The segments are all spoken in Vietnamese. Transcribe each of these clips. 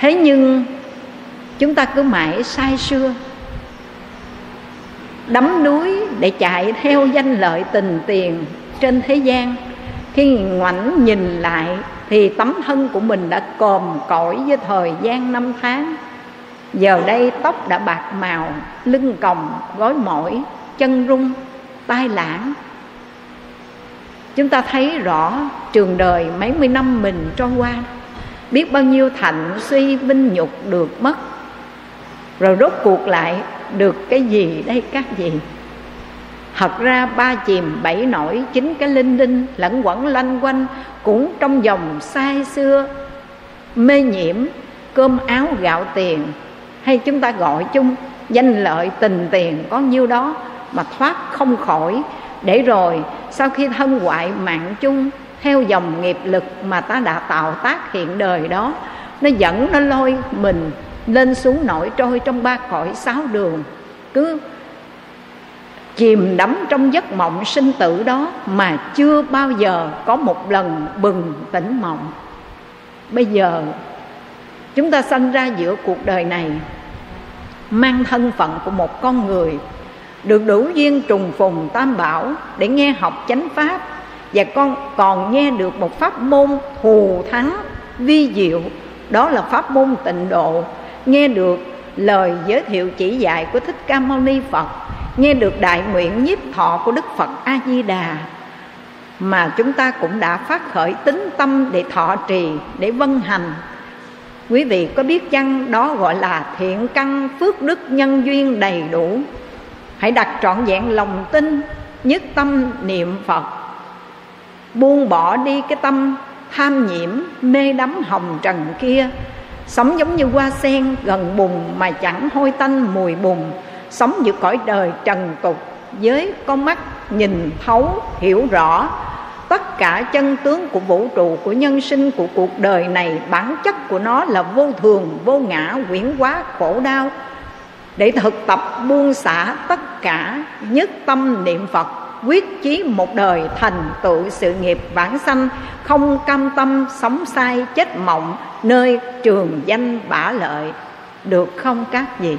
thế nhưng, chúng ta cứ mãi sai xưa đắm đuối để chạy theo danh lợi tình tiền trên thế gian. Khi ngoảnh nhìn lại, thì tấm thân của mình đã còm cõi với thời gian năm tháng. Giờ đây tóc đã bạc màu, lưng còng, gối mỏi, chân rung, tai lãng. Chúng ta thấy rõ trường đời mấy mươi năm mình trôi qua biết bao nhiêu thạnh suy vinh nhục được mất, rồi rốt cuộc lại được cái gì đây các vị? Thật ra ba chìm bảy nổi chính cái linh linh lẫn quẩn lanh quanh cũng trong dòng sai xưa. Mê nhiễm, cơm áo gạo tiền, hay chúng ta gọi chung danh lợi tình tiền có nhiêu đó mà thoát không khỏi để rồi sau khi thân hoại mạng chung theo dòng nghiệp lực mà ta đã tạo tác hiện đời đó. Nó dẫn nó lôi mình lên xuống nổi trôi trong ba cõi sáu đường. Cứ chìm đắm trong giấc mộng sinh tử đó mà chưa bao giờ có một lần bừng tỉnh mộng. Bây giờ, chúng ta sanh ra giữa cuộc đời này, mang thân phận của một con người, được đủ duyên trùng phùng tam bảo để nghe học chánh pháp và con còn nghe được một pháp môn thù thắng, vi diệu. Đó là pháp môn tịnh độ. Nghe được lời giới thiệu chỉ dạy của thích ca mâu ni phật. Nghe được đại nguyện nhiếp thọ của đức phật a di đà mà chúng ta cũng đã phát khởi tính tâm để thọ trì, để vân hành. Quý vị có biết chăng đó gọi là thiện căn phước đức nhân duyên đầy đủ? Hãy đặt trọn vẹn lòng tin, nhất tâm niệm phật buông bỏ đi cái tâm tham nhiễm, mê đắm hồng trần kia. Sống giống như hoa sen gần bùn mà chẳng hôi tanh mùi bùn. Sống giữa cõi đời trần tục với con mắt nhìn thấu, hiểu rõ. Tất cả chân tướng của vũ trụ, của nhân sinh, của cuộc đời này, bản chất của nó là vô thường, vô ngã, quyển quá khổ đau. Để thực tập buông xả tất cả nhất tâm niệm phật quyết chí một đời thành tựu sự nghiệp vãng sanh, không cam tâm sống sai chết mộng, nơi trường danh bả lợi. Được không các vị?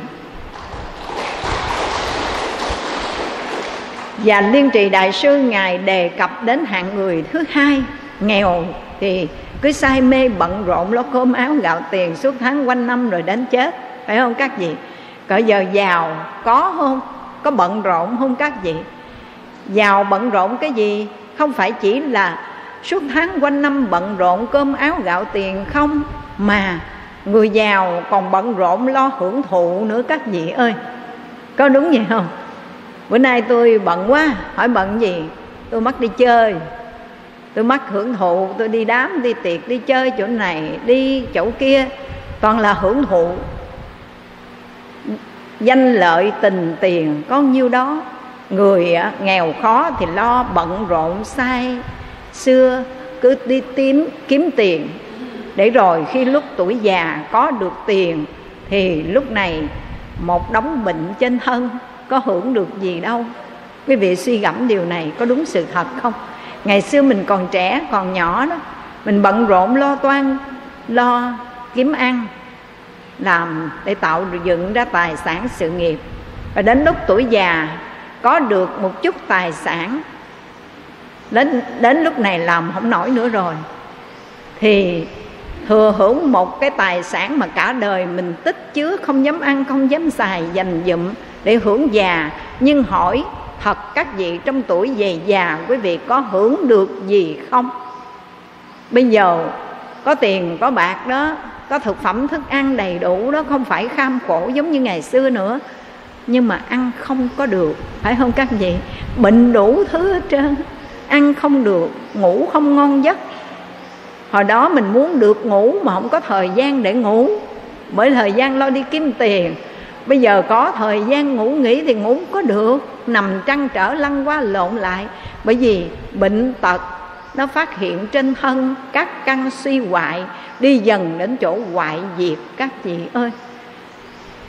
Và liên trì đại sư ngài đề cập đến hạng người thứ hai, nghèo thì cứ say mê bận rộn lo cơm áo gạo tiền suốt tháng quanh năm rồi đến chết, phải không các vị? Cỡ giờ giàu có không? Có bận rộn không các vị? Giàu bận rộn cái gì? Không phải chỉ là suốt tháng quanh năm bận rộn cơm áo gạo tiền không, mà người giàu còn bận rộn lo hưởng thụ nữa các vị ơi. Có đúng vậy không? Bữa nay tôi bận quá, hỏi bận gì? Tôi mất đi chơi. Tôi mất hưởng thụ, tôi đi đám, đi tiệc, đi chơi chỗ này, đi chỗ kia, toàn là hưởng thụ. Danh lợi, tình, tiền, có nhiêu đó người à, nghèo khó thì lo bận rộn sai. Xưa cứ đi tím kiếm tiền, để rồi khi lúc tuổi già có được tiền thì lúc này một đống bệnh trên thân có hưởng được gì đâu. Quý vị suy gẫm điều này có đúng sự thật không? Ngày xưa mình còn trẻ, còn nhỏ đó, mình bận rộn lo toan, lo kiếm ăn, làm để tạo dựng ra tài sản sự nghiệp. Và đến lúc tuổi già có được một chút tài sản. Đến đến lúc này làm không nổi nữa rồi. Thì thừa hưởng một cái tài sản mà cả đời mình tích chứa, không dám ăn, không dám xài, dành dụm để hưởng già. Nhưng hỏi thật, các vị trong tuổi về già, quý vị có hưởng được gì không? Bây giờ có tiền, có bạc đó, có thực phẩm, thức ăn đầy đủ đó, không phải kham khổ giống như ngày xưa nữa nhưng mà ăn không có được, phải không các vị bệnh đủ thứ hết trơn. Ăn không được, ngủ không ngon giấc. Hồi đó mình muốn được ngủ mà không có thời gian để ngủ. Bởi thời gian lo đi kiếm tiền. Bây giờ có thời gian ngủ nghỉ thì ngủ có được. Nằm trăn trở, lăn qua lộn lại. Bởi vì bệnh tật nó phát hiện trên thân các căn suy hoại, đi dần đến chỗ hoại diệt các chị ơi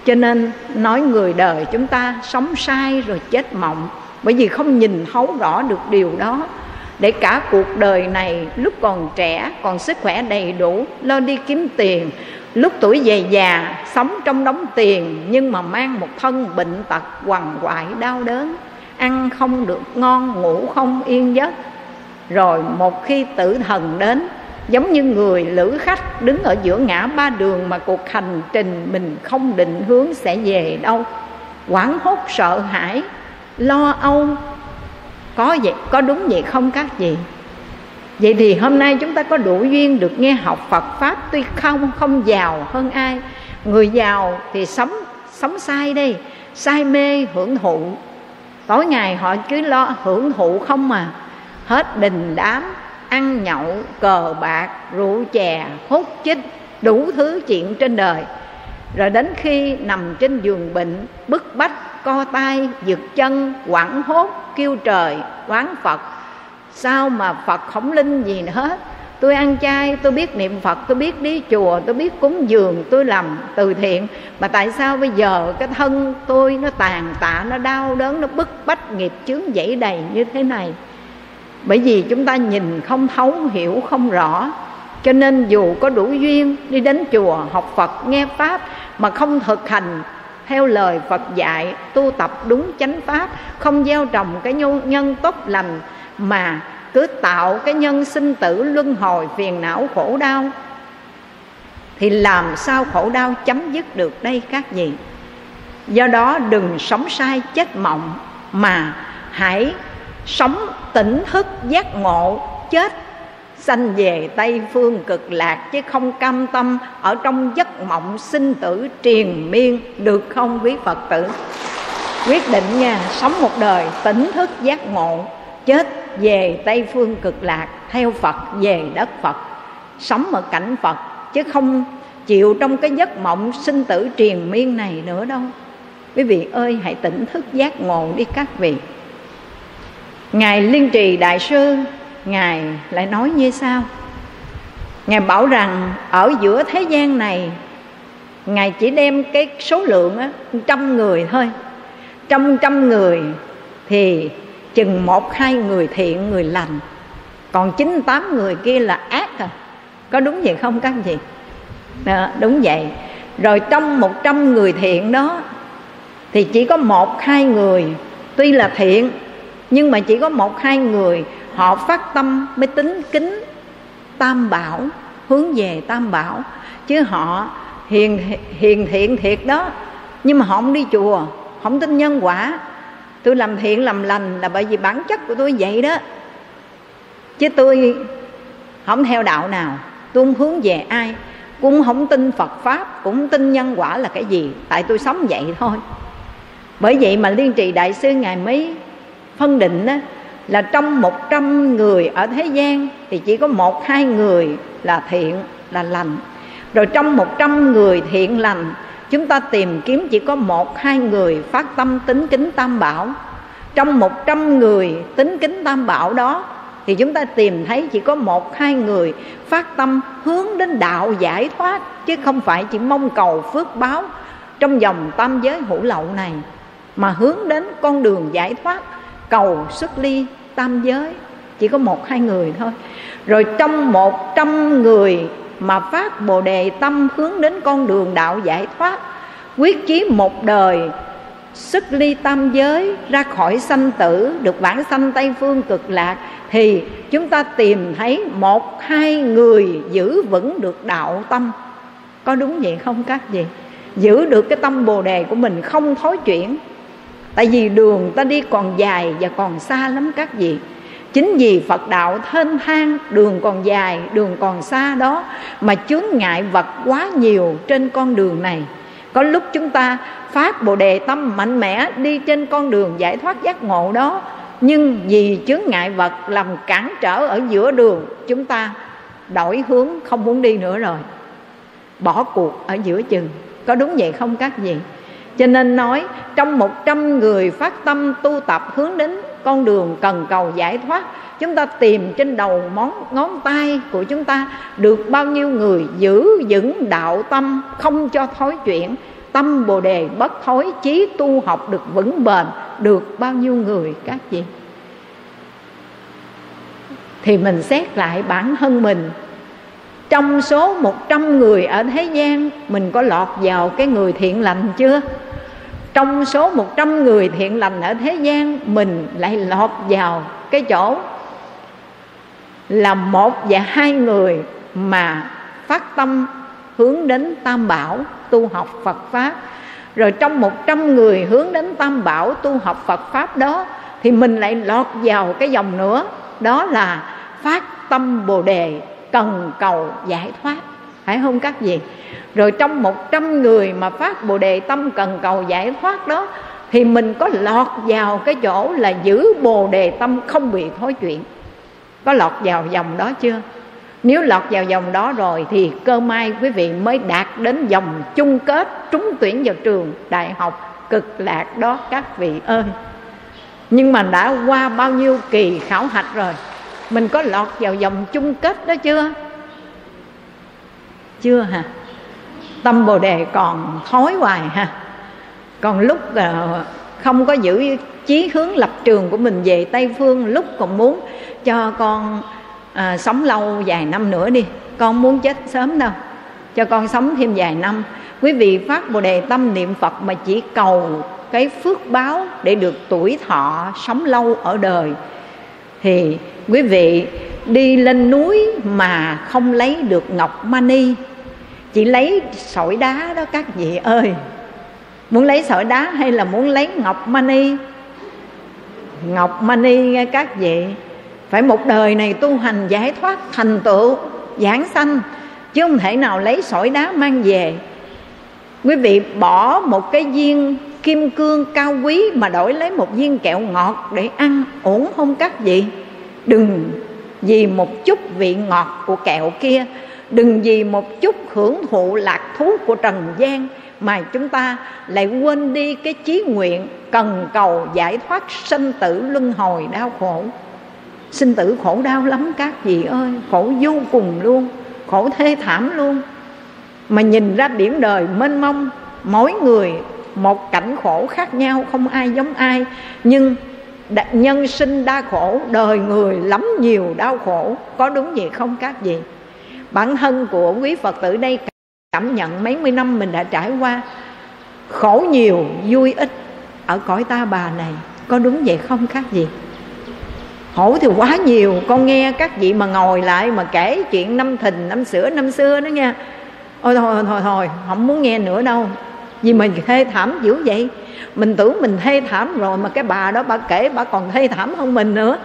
cho nên nói người đời chúng ta sống sai rồi chết mộng. Bởi vì không nhìn thấu rõ được điều đó. Để cả cuộc đời này lúc còn trẻ, còn sức khỏe đầy đủ, lo đi kiếm tiền. Lúc tuổi về già, sống trong đống tiền, nhưng mà mang một thân bệnh tật quằn quại đau đớn. Ăn không được ngon, ngủ không yên giấc. Rồi một khi tử thần đến giống như người lữ khách đứng ở giữa ngã ba đường mà cuộc hành trình mình không định hướng sẽ về đâu. Hoảng hốt sợ hãi, lo âu. Có vậy, có đúng vậy không các vị? Vậy thì hôm nay chúng ta có đủ duyên được nghe học Phật pháp, tuy không không giàu hơn ai. Người giàu thì sống sống sai đi say mê hưởng thụ. Tối ngày họ cứ lo hưởng thụ không mà hết đình đám ăn nhậu, cờ bạc, rượu chè, hút chích, đủ thứ chuyện trên đời. Rồi đến khi nằm trên giường bệnh, bức bách, co tay, giật chân quẳng hốt, kêu trời, quán phật. Sao mà phật không linh gì hết? Tôi ăn chay, tôi biết niệm phật, tôi biết đi chùa, tôi biết cúng dường, tôi làm từ thiện. Mà tại sao bây giờ cái thân tôi nó tàn tạ, nó đau đớn, nó bức bách nghiệp chướng dãy đầy như thế này? Bởi vì chúng ta nhìn không thấu, hiểu không rõ. Cho nên dù có đủ duyên đi đến chùa, học phật, nghe pháp, mà không thực hành theo lời phật dạy, tu tập đúng chánh pháp, không gieo trồng cái nhân tốt lành, mà cứ tạo cái nhân sinh tử luân hồi phiền não khổ đau, thì làm sao khổ đau chấm dứt được đây các vị? Do đó đừng sống sai, chết mộng, mà hãy sống tỉnh thức giác ngộ, chết sanh về tây phương cực lạc, chứ không cam tâm ở trong giấc mộng sinh tử triền miên, được không quý phật tử? Quyết định nha, sống một đời tỉnh thức giác ngộ, chết về tây phương cực lạc, theo phật, về đất phật. Sống ở cảnh phật, chứ không chịu trong cái giấc mộng sinh tử triền miên này nữa đâu. Quý vị ơi, hãy tỉnh thức giác ngộ đi các vị ngài liên trì đại sư ngài lại nói như sau. Ngài bảo rằng ở giữa thế gian này ngài chỉ đem cái số lượng á, trăm người thôi. Trăm trăm người thì chừng một hai người thiện người lành. Còn chín tám người kia là ác à. Có đúng vậy không các chị? Đó, đúng vậy. Rồi trong một trăm người thiện đó thì chỉ có một hai người tuy là thiện nhưng mà chỉ có một hai người, họ phát tâm mới tính kính tam bảo, hướng về tam bảo. Chứ họ hiền hiền thiện thiệt đó. Nhưng mà họ không đi chùa, không tin nhân quả. Tôi làm thiện, làm lành là bởi vì bản chất của tôi vậy đó. Chứ tôi không theo đạo nào. Tôi không hướng về ai. Cũng không tin Phật Pháp, Cũng không tin nhân quả là cái gì. Tại tôi sống vậy thôi. Bởi vậy mà Liên trì Đại sư Ngài mới phân định đó, là trong một trăm người ở thế gian Thì chỉ có một hai người là thiện, là lành. Rồi trong một trăm người thiện lành chúng ta tìm kiếm chỉ có một hai người phát tâm tính kính tam bảo. Trong một trăm người tính kính tam bảo đó thì chúng ta tìm thấy chỉ có một hai người phát tâm hướng đến đạo giải thoát chứ không phải chỉ mong cầu phước báo trong dòng tam giới hữu lậu này mà hướng đến con đường giải thoát cầu xuất ly tam giới. Chỉ có một hai người thôi. Rồi trong một trăm người mà phát bồ đề tâm hướng đến con đường đạo giải thoát, quyết chí một đời xuất ly tam giới, ra khỏi sanh tử, được vãng sanh tây phương cực lạc, thì chúng ta tìm thấy một hai người giữ vững được đạo tâm. Có đúng vậy không các vị? Giữ được cái tâm bồ đề của mình không thối chuyển tại vì đường ta đi còn dài và còn xa lắm các vị. Chính vì phật đạo thênh thang, đường còn dài, đường còn xa đó, mà chướng ngại vật quá nhiều trên con đường này. Có lúc chúng ta phát bồ đề tâm mạnh mẽ đi trên con đường giải thoát giác ngộ đó, nhưng vì chướng ngại vật làm cản trở ở giữa đường, chúng ta đổi hướng không muốn đi nữa rồi. Bỏ cuộc ở giữa chừng. Có đúng vậy không các vị? Cho nên nói, trong một trăm người phát tâm tu tập hướng đến con đường cần cầu giải thoát, chúng ta tìm trên đầu món, ngón tay của chúng ta được bao nhiêu người giữ vững đạo tâm không cho thối chuyển, tâm bồ đề bất thối, chí tu học được vững bền, được bao nhiêu người các chị thì mình xét lại bản thân mình trong số 100 người ở thế gian, mình có lọt vào cái người thiện lành chưa? Trong số 100 người thiện lành ở thế gian, mình lại lọt vào cái chỗ là một và hai người mà phát tâm hướng đến tam bảo tu học Phật Pháp. Rồi trong 100 người hướng đến tam bảo tu học Phật Pháp đó, thì mình lại lọt vào cái dòng nữa, đó là phát tâm Bồ Đề cần cầu giải thoát. Phải không các vị? Rồi trong 100 người mà phát Bồ Đề tâm cần cầu giải thoát đó, thì mình có lọt vào cái chỗ là giữ Bồ Đề tâm không bị thối chuyện có lọt vào dòng đó chưa? Nếu lọt vào dòng đó rồi thì cơ may quý vị mới đạt đến dòng chung kết trúng tuyển vào trường đại học cực lạc đó các vị ơi. Nhưng mà đã qua bao nhiêu kỳ khảo hạch rồi? Mình có lọt vào vòng chung kết đó chưa? Chưa hả? Tâm bồ đề còn thói hoài ha. Còn lúc ờ, không có giữ chí hướng lập trường của mình về tây phương lúc còn muốn cho con à, sống lâu vài năm nữa đi. Con muốn chết sớm đâu. Cho con sống thêm vài năm. Quý vị phát bồ đề tâm niệm phật mà chỉ cầu cái phước báo để được tuổi thọ sống lâu ở đời thì quý vị, đi lên núi mà không lấy được ngọc mani, chỉ lấy sỏi đá đó các vị ơi. Muốn lấy sỏi đá hay là muốn lấy ngọc mani? Ngọc mani nghe các vị. Phải một đời này tu hành giải thoát thành tựu, giảng sanh, chứ không thể nào lấy sỏi đá mang về. Quý vị bỏ một cái viên kim cương cao quý mà đổi lấy một viên kẹo ngọt để ăn ổn không các vị? Đừng vì một chút vị ngọt của kẹo kia, đừng vì một chút hưởng thụ lạc thú của trần gian mà chúng ta lại quên đi cái chí nguyện cần cầu giải thoát sinh tử luân hồi đau khổ. Sinh tử khổ đau lắm các vị ơi, khổ vô cùng luôn, khổ thê thảm luôn. Mà nhìn ra biển đời mênh mông, mỗi người một cảnh khổ khác nhau, không ai giống ai. Nhưng nhân sinh đa khổ, đời người lắm nhiều đau khổ. Có đúng vậy không, các vị? Bản thân của quý phật tử đây cảm nhận mấy mươi năm mình đã trải qua khổ nhiều, vui ít ở cõi ta bà này. Có đúng vậy không, các vị? Khổ thì quá nhiều. Con nghe các vị mà ngồi lại mà kể chuyện năm thìn, năm sửa, năm xưa đó nha. Ôi, thôi thôi thôi, không muốn nghe nữa đâu. Vì mình thê thảm dữ vậy mình tưởng mình thê thảm rồi mà cái bà đó bà kể bà còn thê thảm hơn mình nữa.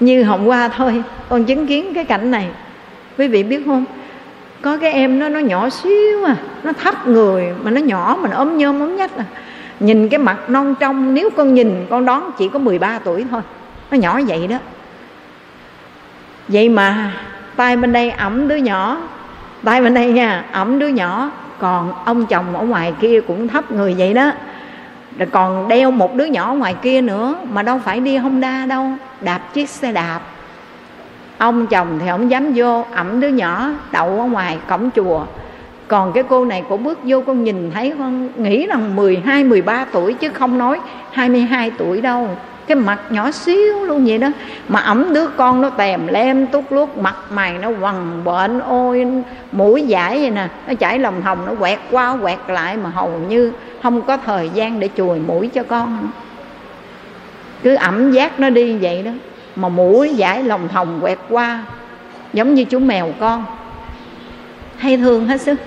Như hôm qua thôi, con chứng kiến cái cảnh này. Quý vị biết không? Có cái em nó nó nhỏ xíu à nó thấp người mà nó nhỏ mà nó ốm nhôm ốm nhách à. Nhìn cái mặt non trong, nếu con nhìn, con đón chỉ có 13 tuổi thôi. Nó nhỏ vậy đó. Vậy mà tay bên đây ẩm đứa nhỏ, tay bên đây nha, ẩm đứa nhỏ còn ông chồng ở ngoài kia cũng thấp người vậy đó. Rồi còn đeo một đứa nhỏ ngoài kia nữa mà đâu phải đi Honda đâu đạp chiếc xe đạp. Ông chồng thì không dám vô ẩm đứa nhỏ đậu ở ngoài cổng chùa. Còn cái cô này cũng bước vô con nhìn thấy con nghĩ rằng 12, 13 tuổi chứ không nói 22 tuổi đâu cái mặt nhỏ xíu luôn vậy đó. Mà ẩm đứa con nó tèm lem tút luốt mặt mày nó quằn bệnh, ôi, mũi giải vậy nè. Nó chảy lòng hồng, nó quẹt qua, quẹt lại mà hầu như không có thời gian để chùi mũi cho con. Cứ ẩm giác nó đi vậy đó, mà mũi giải lòng hồng quẹt qua, giống như chú mèo con. Hay thương hết sức.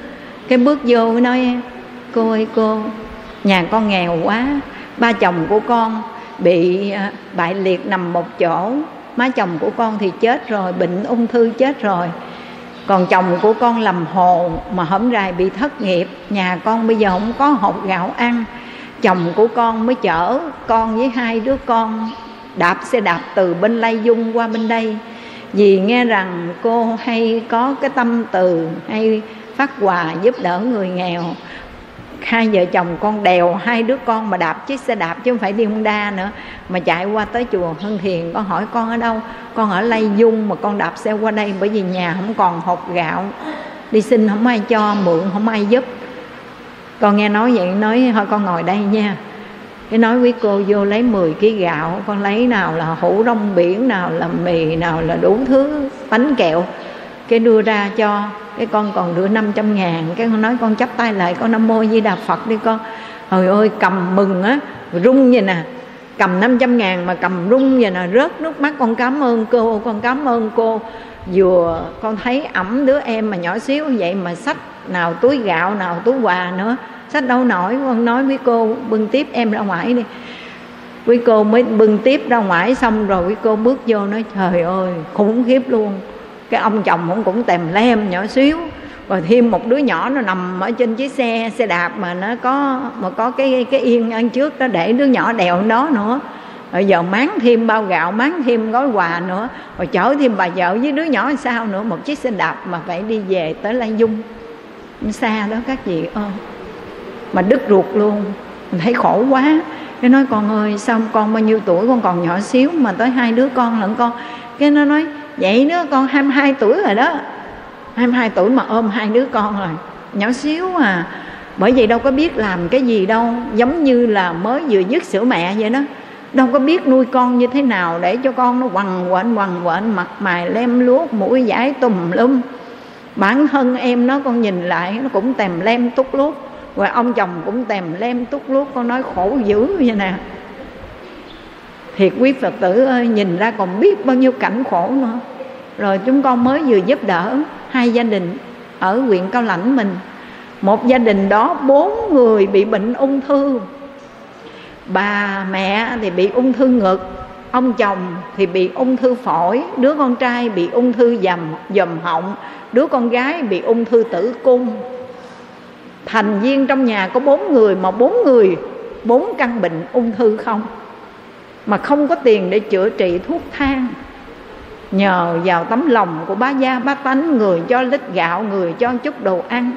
Cái bước vô nói, cô ơi, cô, nhà con nghèo quá, ba chồng của con bị à, bại liệt nằm một chỗ. Má chồng của con thì chết rồi, bệnh ung thư chết rồi. Còn chồng của con làm hồ mà hổng rài bị thất nghiệp. Nhà con bây giờ không có hộp gạo ăn. Chồng của con mới chở con với hai đứa con đạp xe đạp từ bên lai dung qua bên đây. Vì nghe rằng cô hay có cái tâm từ, hay phát quà giúp đỡ người nghèo hai vợ chồng con đèo, hai đứa con mà đạp chiếc xe đạp chứ không phải đi Honda nữa, mà chạy qua tới chùa Hân Thiền con hỏi con ở đâu? Con ở Lây Dung mà con đạp xe qua đây, bởi vì nhà không còn hộp gạo. Đi xin không ai cho, mượn không ai giúp. Con nghe nói vậy, nói, thôi con ngồi đây nha. Cái nói quý cô vô lấy 10 kg gạo, con lấy nào là hũ rong biển, nào là mì, nào là đủ thứ, bánh kẹo cái đưa ra cho cái con còn đưa 500 ngàn. Cái con nói con chắp tay lại, con nam mô di đà phật đi con. Trời ơi, cầm mừng á, rung vậy nè. Cầm 500 ngàn mà cầm rung vậy nè, rớt nước mắt. Con cảm ơn cô, con cảm ơn cô. Vừa con thấy ẩm đứa em mà nhỏ xíu vậy mà sách nào túi gạo, nào túi quà nữa. Sách đâu nổi, con nói với cô, bưng tiếp em ra ngoài đi. Quý cô mới bưng tiếp ra ngoài xong rồi quý cô bước vô nói, trời ơi, khủng khiếp luôn cái ông chồng cũng cũng tèm lem nhỏ xíu. Rồi thêm một đứa nhỏ nó nằm ở trên chiếc xe xe đạp mà nó có, mà có cái cái yên ăn trước đó để đứa nhỏ đèo nó nữa. Rồi giờ máng thêm bao gạo, máng thêm gói quà nữa. Rồi chở thêm bà vợ với đứa nhỏ sao nữa. Một chiếc xe đạp mà phải đi về tới lai dung. Xa đó các chị ơi mà đứt ruột luôn. Mình thấy khổ quá. Cái nói, con ơi, sao con bao nhiêu tuổi, con còn nhỏ xíu mà tới hai đứa con lẫn con? Cái nó nói vậy nữa con 22 tuổi rồi đó. 22 tuổi mà ôm hai đứa con rồi. Nhỏ xíu à. Bởi vì đâu có biết làm cái gì đâu. Giống như là mới vừa dứt sữa mẹ vậy đó. Đâu có biết nuôi con như thế nào để cho con nó quằn quện quằn quện mặt mày lem luốc, mũi giải tùm lum. Bản thân em nó con nhìn lại, nó cũng tèm lem tút luốt rồi ông chồng cũng tèm lem tút luốt con nói khổ dữ vậy nè thiệt quý phật tử ơi, nhìn ra còn biết bao nhiêu cảnh khổ nữa. Rồi chúng con mới vừa giúp đỡ hai gia đình ở huyện cao lãnh mình. Một gia đình đó bốn người bị bệnh ung thư. Bà mẹ thì bị ung thư ngực, ông chồng thì bị ung thư phổi, đứa con trai bị ung thư dầm dầm họng, đứa con gái bị ung thư tử cung. Thành viên trong nhà có bốn người mà bốn người, bốn căn bệnh ung thư không? Mà không có tiền để chữa trị thuốc thang. Nhờ vào tấm lòng của bá gia, bá tánh, người cho lít gạo, người cho chút đồ ăn.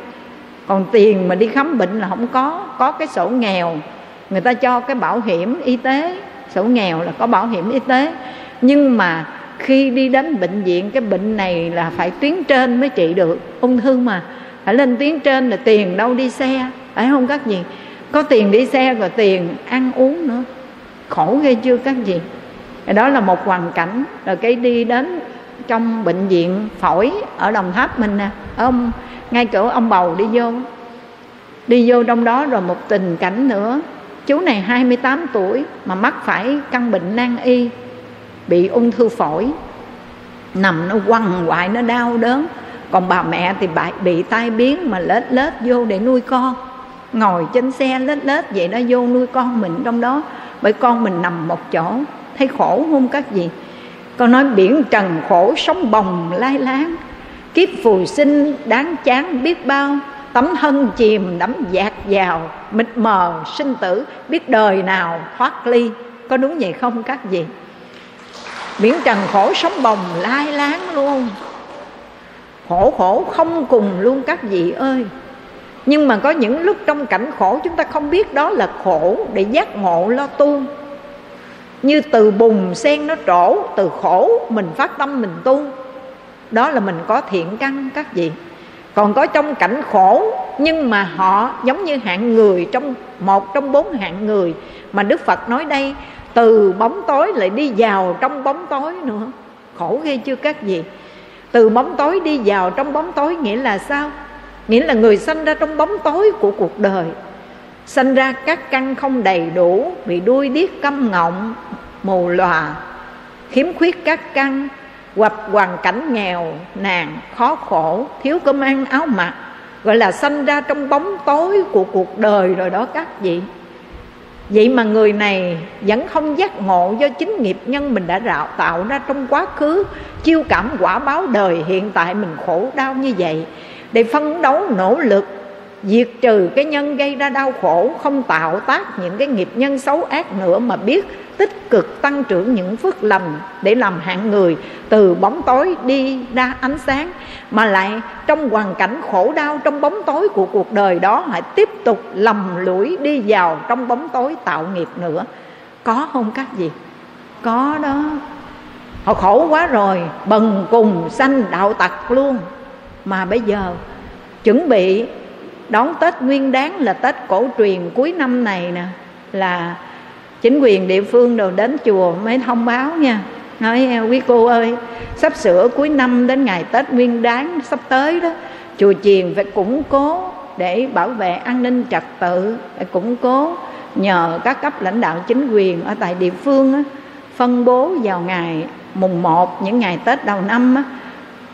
Còn tiền mà đi khám bệnh là không có. Có cái sổ nghèo, người ta cho cái bảo hiểm y tế. Sổ nghèo là có bảo hiểm y tế. Nhưng mà khi đi đến bệnh viện, cái bệnh này là phải tuyến trên mới trị được. Ung thư mà. Phải lên tuyến trên là tiền đâu đi xe. Phải không các gì có tiền đi xe rồi tiền ăn uống nữa khổ ghê chưa các gì đó là một hoàn cảnh rồi cái đi đến trong bệnh viện phổi ở đồng tháp mình nè. Ông ngay chỗ ông bầu đi vô. Đi vô trong đó rồi một tình cảnh nữa. Chú này 28 tuổi mà mắc phải căn bệnh nan y bị ung thư phổi. Nằm nó quằn quại nó đau đớn. Còn bà mẹ thì bị, bị tai biến mà lết lết vô để nuôi con. Ngồi trên xe lết lết vậy đó vô nuôi con mình trong đó bởi con mình nằm một chỗ, thấy khổ không các gì. Con nói, biển trần khổ sống bồng lai láng. Kiếp phù sinh đáng chán biết bao. Tấm thân chìm đắm dạt vào mịt mờ sinh tử biết đời nào thoát ly. Có đúng vậy không các gì biển trần khổ sống bồng lai láng luôn. Khổ khổ không cùng luôn các vị ơi nhưng mà có những lúc trong cảnh khổ chúng ta không biết đó là khổ để giác ngộ lo tu. Như từ bùn sen nó trổ, từ khổ mình phát tâm mình tu. Đó là mình có thiện căn, các vị. Còn có trong cảnh khổ, nhưng mà họ giống như hạng người trong, một trong bốn hạng người mà đức phật nói đây, từ bóng tối lại đi vào trong bóng tối nữa. Khổ ghê chưa các vị? Từ bóng tối đi vào trong bóng tối nghĩa là sao? Nghĩa là người sanh ra trong bóng tối của cuộc đời. Sanh ra các căn không đầy đủ, bị đuôi điếc câm ngọng, mù lòa, khiếm khuyết các căn hoặc hoàn cảnh nghèo nàn khó khổ, thiếu cơm ăn áo mặc, gọi là sanh ra trong bóng tối của cuộc đời rồi đó các vị. Vậy mà người này vẫn không giác ngộ do chính nghiệp nhân mình đã rạo tạo ra trong quá khứ, chiêu cảm quả báo đời hiện tại mình khổ đau như vậy để phấn đấu nỗ lực, diệt trừ cái nhân gây ra đau khổ, không tạo tác những cái nghiệp nhân xấu ác nữa mà biết tích cực tăng trưởng những phước lành để làm hạng người, từ bóng tối đi ra ánh sáng, mà lại trong hoàn cảnh khổ đau trong bóng tối của cuộc đời đó hãy tiếp tục lầm lũi đi vào trong bóng tối tạo nghiệp nữa. Có không các gì có đó. Họ khổ quá rồi, bần cùng sanh đạo tặc luôn mà bây giờ chuẩn bị đón tết nguyên đáng là tết cổ truyền cuối năm này nè là chính quyền địa phương đồ đến chùa mới thông báo nha. Nói quý cô ơi sắp sửa cuối năm đến ngày tết nguyên đáng sắp tới đó chùa chiền phải củng cố để bảo vệ an ninh trật tự phải củng cố nhờ các cấp lãnh đạo chính quyền ở tại địa phương á, phân bố vào ngày mùng 1 những ngày Tết đầu năm á,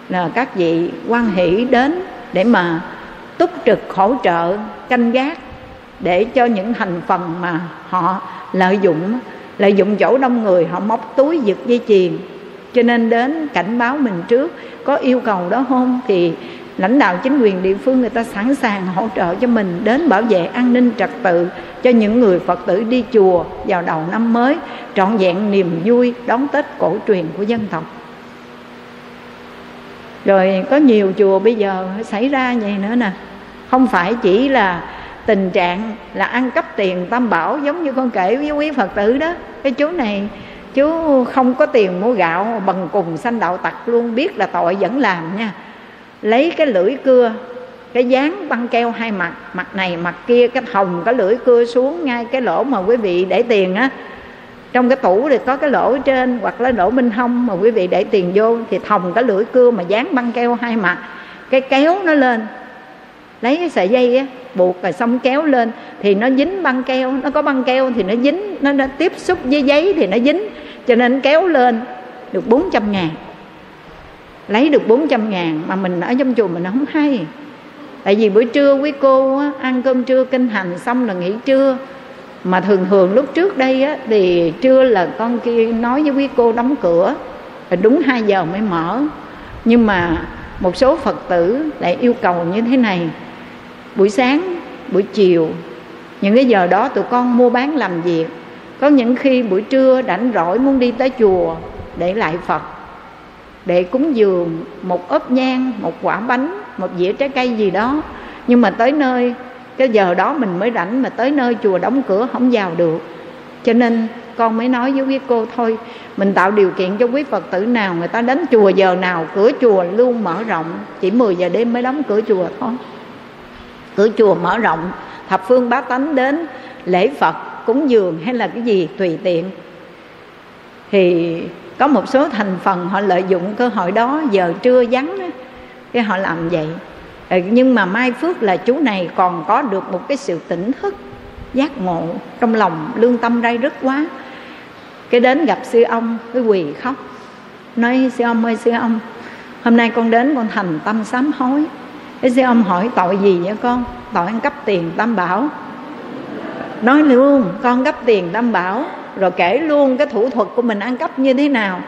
là các vị quan hỷ đến để mà túc trực hỗ trợ canh gác để cho những thành phần mà họ lợi dụng lợi dụng chỗ đông người, họ móc túi giật dây chuyền. Cho nên đến cảnh báo mình trước, có yêu cầu đó không thì lãnh đạo chính quyền địa phương người ta sẵn sàng hỗ trợ cho mình đến bảo vệ an ninh trật tự cho những người phật tử đi chùa vào đầu năm mới, trọn vẹn niềm vui đón tết cổ truyền của dân tộc rồi có nhiều chùa bây giờ xảy ra vậy nữa nè. Không phải chỉ là tình trạng là ăn cắp tiền tam bảo giống như con kể với quý phật tử đó. Cái chú này, chú không có tiền mua gạo bằng cùng sanh đạo tặc luôn, biết là tội vẫn làm nha. Lấy cái lưỡi cưa, cái dán băng keo hai mặt mặt này, mặt kia, cái hồng, cái lưỡi cưa xuống ngay cái lỗ mà quý vị để tiền á trong cái tủ thì có cái lỗ ở trên hoặc là lỗ bên hông mà quý vị để tiền vô thì thòng cái lưỡi cưa mà dán băng keo hai mặt. Cái kéo nó lên. Lấy cái sợi dây á buộc rồi xong kéo lên thì nó dính băng keo. Nó có băng keo thì nó dính nó, nó tiếp xúc với giấy thì nó dính. Cho nên kéo lên được 400 ngàn. Lấy được 400 ngàn mà mình ở trong chùa mình không hay. Tại vì buổi trưa quý cô á, ăn cơm trưa kinh hành xong là nghỉ trưa mà thường thường lúc trước đây á, thì trưa là con kia nói với quý cô đóng cửa là đúng 2 giờ mới mở. Nhưng mà một số phật tử lại yêu cầu như thế này. Buổi sáng buổi chiều những cái giờ đó tụi con mua bán làm việc. Có những khi buổi trưa rảnh rỗi muốn đi tới chùa để lại phật để cúng dường một ốp nhang một quả bánh một dĩa trái cây gì đó. Nhưng mà tới nơi cái giờ đó mình mới rảnh mà tới nơi chùa đóng cửa không vào được. Cho nên con mới nói với quý cô thôi, mình tạo điều kiện cho quý phật tử nào người ta đến chùa giờ nào, cửa chùa luôn mở rộng. Chỉ 10 giờ đêm mới đóng cửa chùa thôi. Cửa chùa mở rộng, thập phương bá tánh đến lễ phật cúng dường hay là cái gì tùy tiện. Thì có một số thành phần họ lợi dụng cơ hội đó, giờ trưa vắng cái họ làm vậy. Ờ, nhưng mà mai phước là chú này còn có được một cái sự tỉnh thức, giác ngộ trong lòng, lương tâm ray rứt quá. Cái đến gặp sư ông, cái quỳ khóc, nói, sư ông ơi, sư ông, hôm nay con đến con thành tâm sám hối. Cái sư ông hỏi, tội gì vậy con? Tội ăn cắp tiền tam bảo. Nói luôn, con gấp tiền tam bảo, rồi kể luôn cái thủ thuật của mình ăn cắp như thế nào?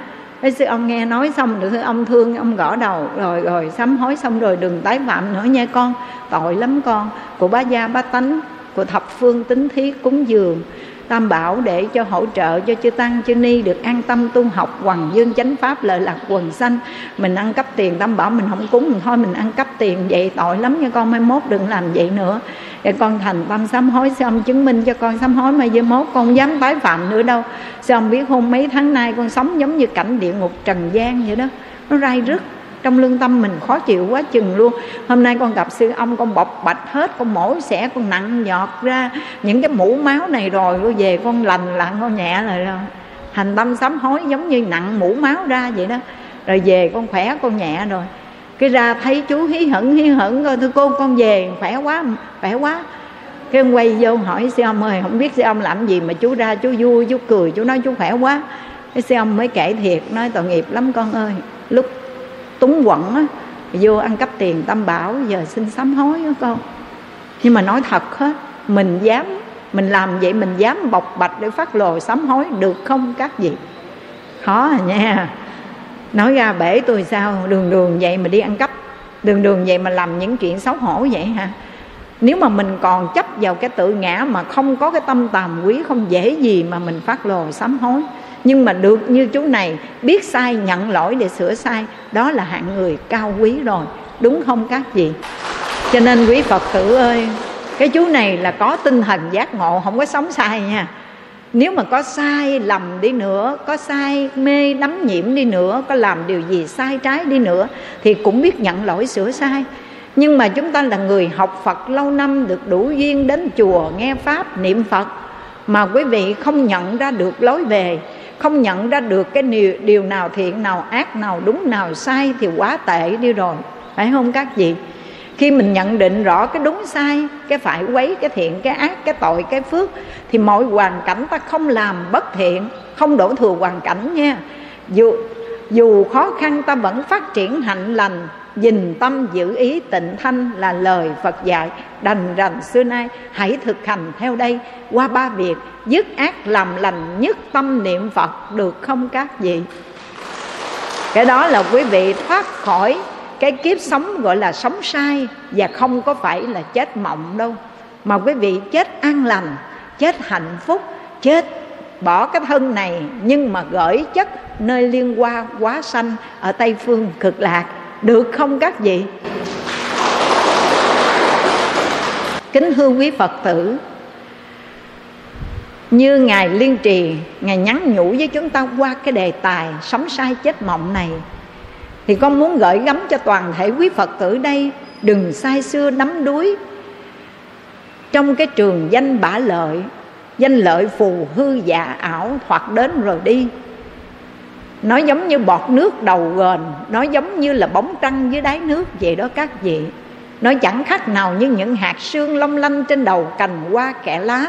Cái sư, ông nghe nói xong rồi sư ông thương, ông gõ đầu. Rồi rồi, sám hối xong rồi đừng tái phạm nữa nha con. Tội lắm con. Của bá gia bá tánh, của thập phương tính thí cúng dường tam bảo để cho hỗ trợ cho chư tăng, chư ni được an tâm tu học hoàng dương chánh pháp, lợi lạc quần sanh. Mình ăn cắp tiền, tam bảo mình không cúng, mình thôi, mình ăn cắp tiền. Vậy tội lắm nha con, mai mốt đừng làm vậy nữa. Để con thành tâm sám hối sư ông chứng minh cho con sám hối, mai giờ mốt con dám tái phạm nữa đâu. Sư ông biết hôm mấy tháng nay con sống giống như cảnh địa ngục trần gian vậy đó. Nó rai rứt trong lương tâm mình khó chịu quá chừng luôn. Hôm nay con gặp sư ông, con bọc bạch hết, con mổ xẻ, con nặng nhọt ra những cái mũ máu này rồi, con về con lành lặn, con nhẹ rồi rồi. Thành tâm sám hối giống như nặng mũ máu ra vậy đó. Rồi về con khỏe, con nhẹ rồi. Cái ra thấy chú hí hửng hí hửng coi thưa cô, con về, khỏe quá khỏe quá. Cái ông quay vô hỏi sư ông ơi, không biết sư ông làm gì mà chú ra chú vui, chú cười, chú nói chú khỏe quá. Cái sư ông mới kể thiệt, nói tội nghiệp lắm con ơi. Lúc túng quẩn á, vô ăn cắp tiền, tam bảo giờ xin sám hối đó con. Nhưng mà nói thật hết mình dám, mình làm vậy mình dám bộc bạch để phát lồ sám hối được không các vị? Khó à nha. Nói ra bể tôi sao, đường đường vậy mà đi ăn cắp, đường đường vậy mà làm những chuyện xấu hổ vậy hả? Nếu mà mình còn chấp vào cái tự ngã mà không có cái tâm tàm quý, không dễ gì mà mình phát lồ sám hối nhưng mà được như chú này, biết sai, nhận lỗi để sửa sai, đó là hạng người cao quý rồi. Đúng không các vị? Cho nên quý phật tử ơi, cái chú này là có tinh thần giác ngộ, không có sống sai nha. Nếu mà có sai lầm đi nữa, có sai mê đắm nhiễm đi nữa, có làm điều gì sai trái đi nữa, thì cũng biết nhận lỗi sửa sai. Nhưng mà chúng ta là người học phật lâu năm, được đủ duyên đến chùa, nghe pháp, niệm phật, mà quý vị không nhận ra được lối về không nhận ra được cái điều, điều nào thiện nào ác nào đúng nào sai thì quá tệ đi rồi. Phải không các vị? Khi mình nhận định rõ cái đúng sai cái phải quấy cái thiện cái ác cái tội cái phước thì mọi hoàn cảnh ta không làm bất thiện không đổ thừa hoàn cảnh nha. Dù dù khó khăn ta vẫn phát triển hạnh lành dình tâm giữ ý tịnh thanh là lời Phật dạy. Đành rành xưa nay, hãy thực hành theo đây. Qua ba việc, dứt ác làm lành nhất tâm niệm Phật, được không các vị? Cái đó là quý vị thoát khỏi cái kiếp sống gọi là sống sai và không có phải là chết mộng đâu. Mà quý vị chết an lành, chết hạnh phúc, chết bỏ cái thân này nhưng mà gửi chất nơi liên hoa quá sanh ở tây phương cực lạc được không các vị? Kính thưa quý phật tử, như ngài liên trì, ngài nhắn nhủ với chúng ta qua cái đề tài sống sai chết mộng này, thì con muốn gửi gắm cho toàn thể quý phật tử đây, đừng sai xưa nắm đuối. Trong cái trường danh bả lợi, danh lợi phù hư giả ảo thoạt đến rồi đi nó giống như bọt nước đầu gền, nó giống như là bóng trăng dưới đáy nước vậy đó các vị. Nó chẳng khác nào như những hạt sương long lanh trên đầu cành hoa kẻ lá.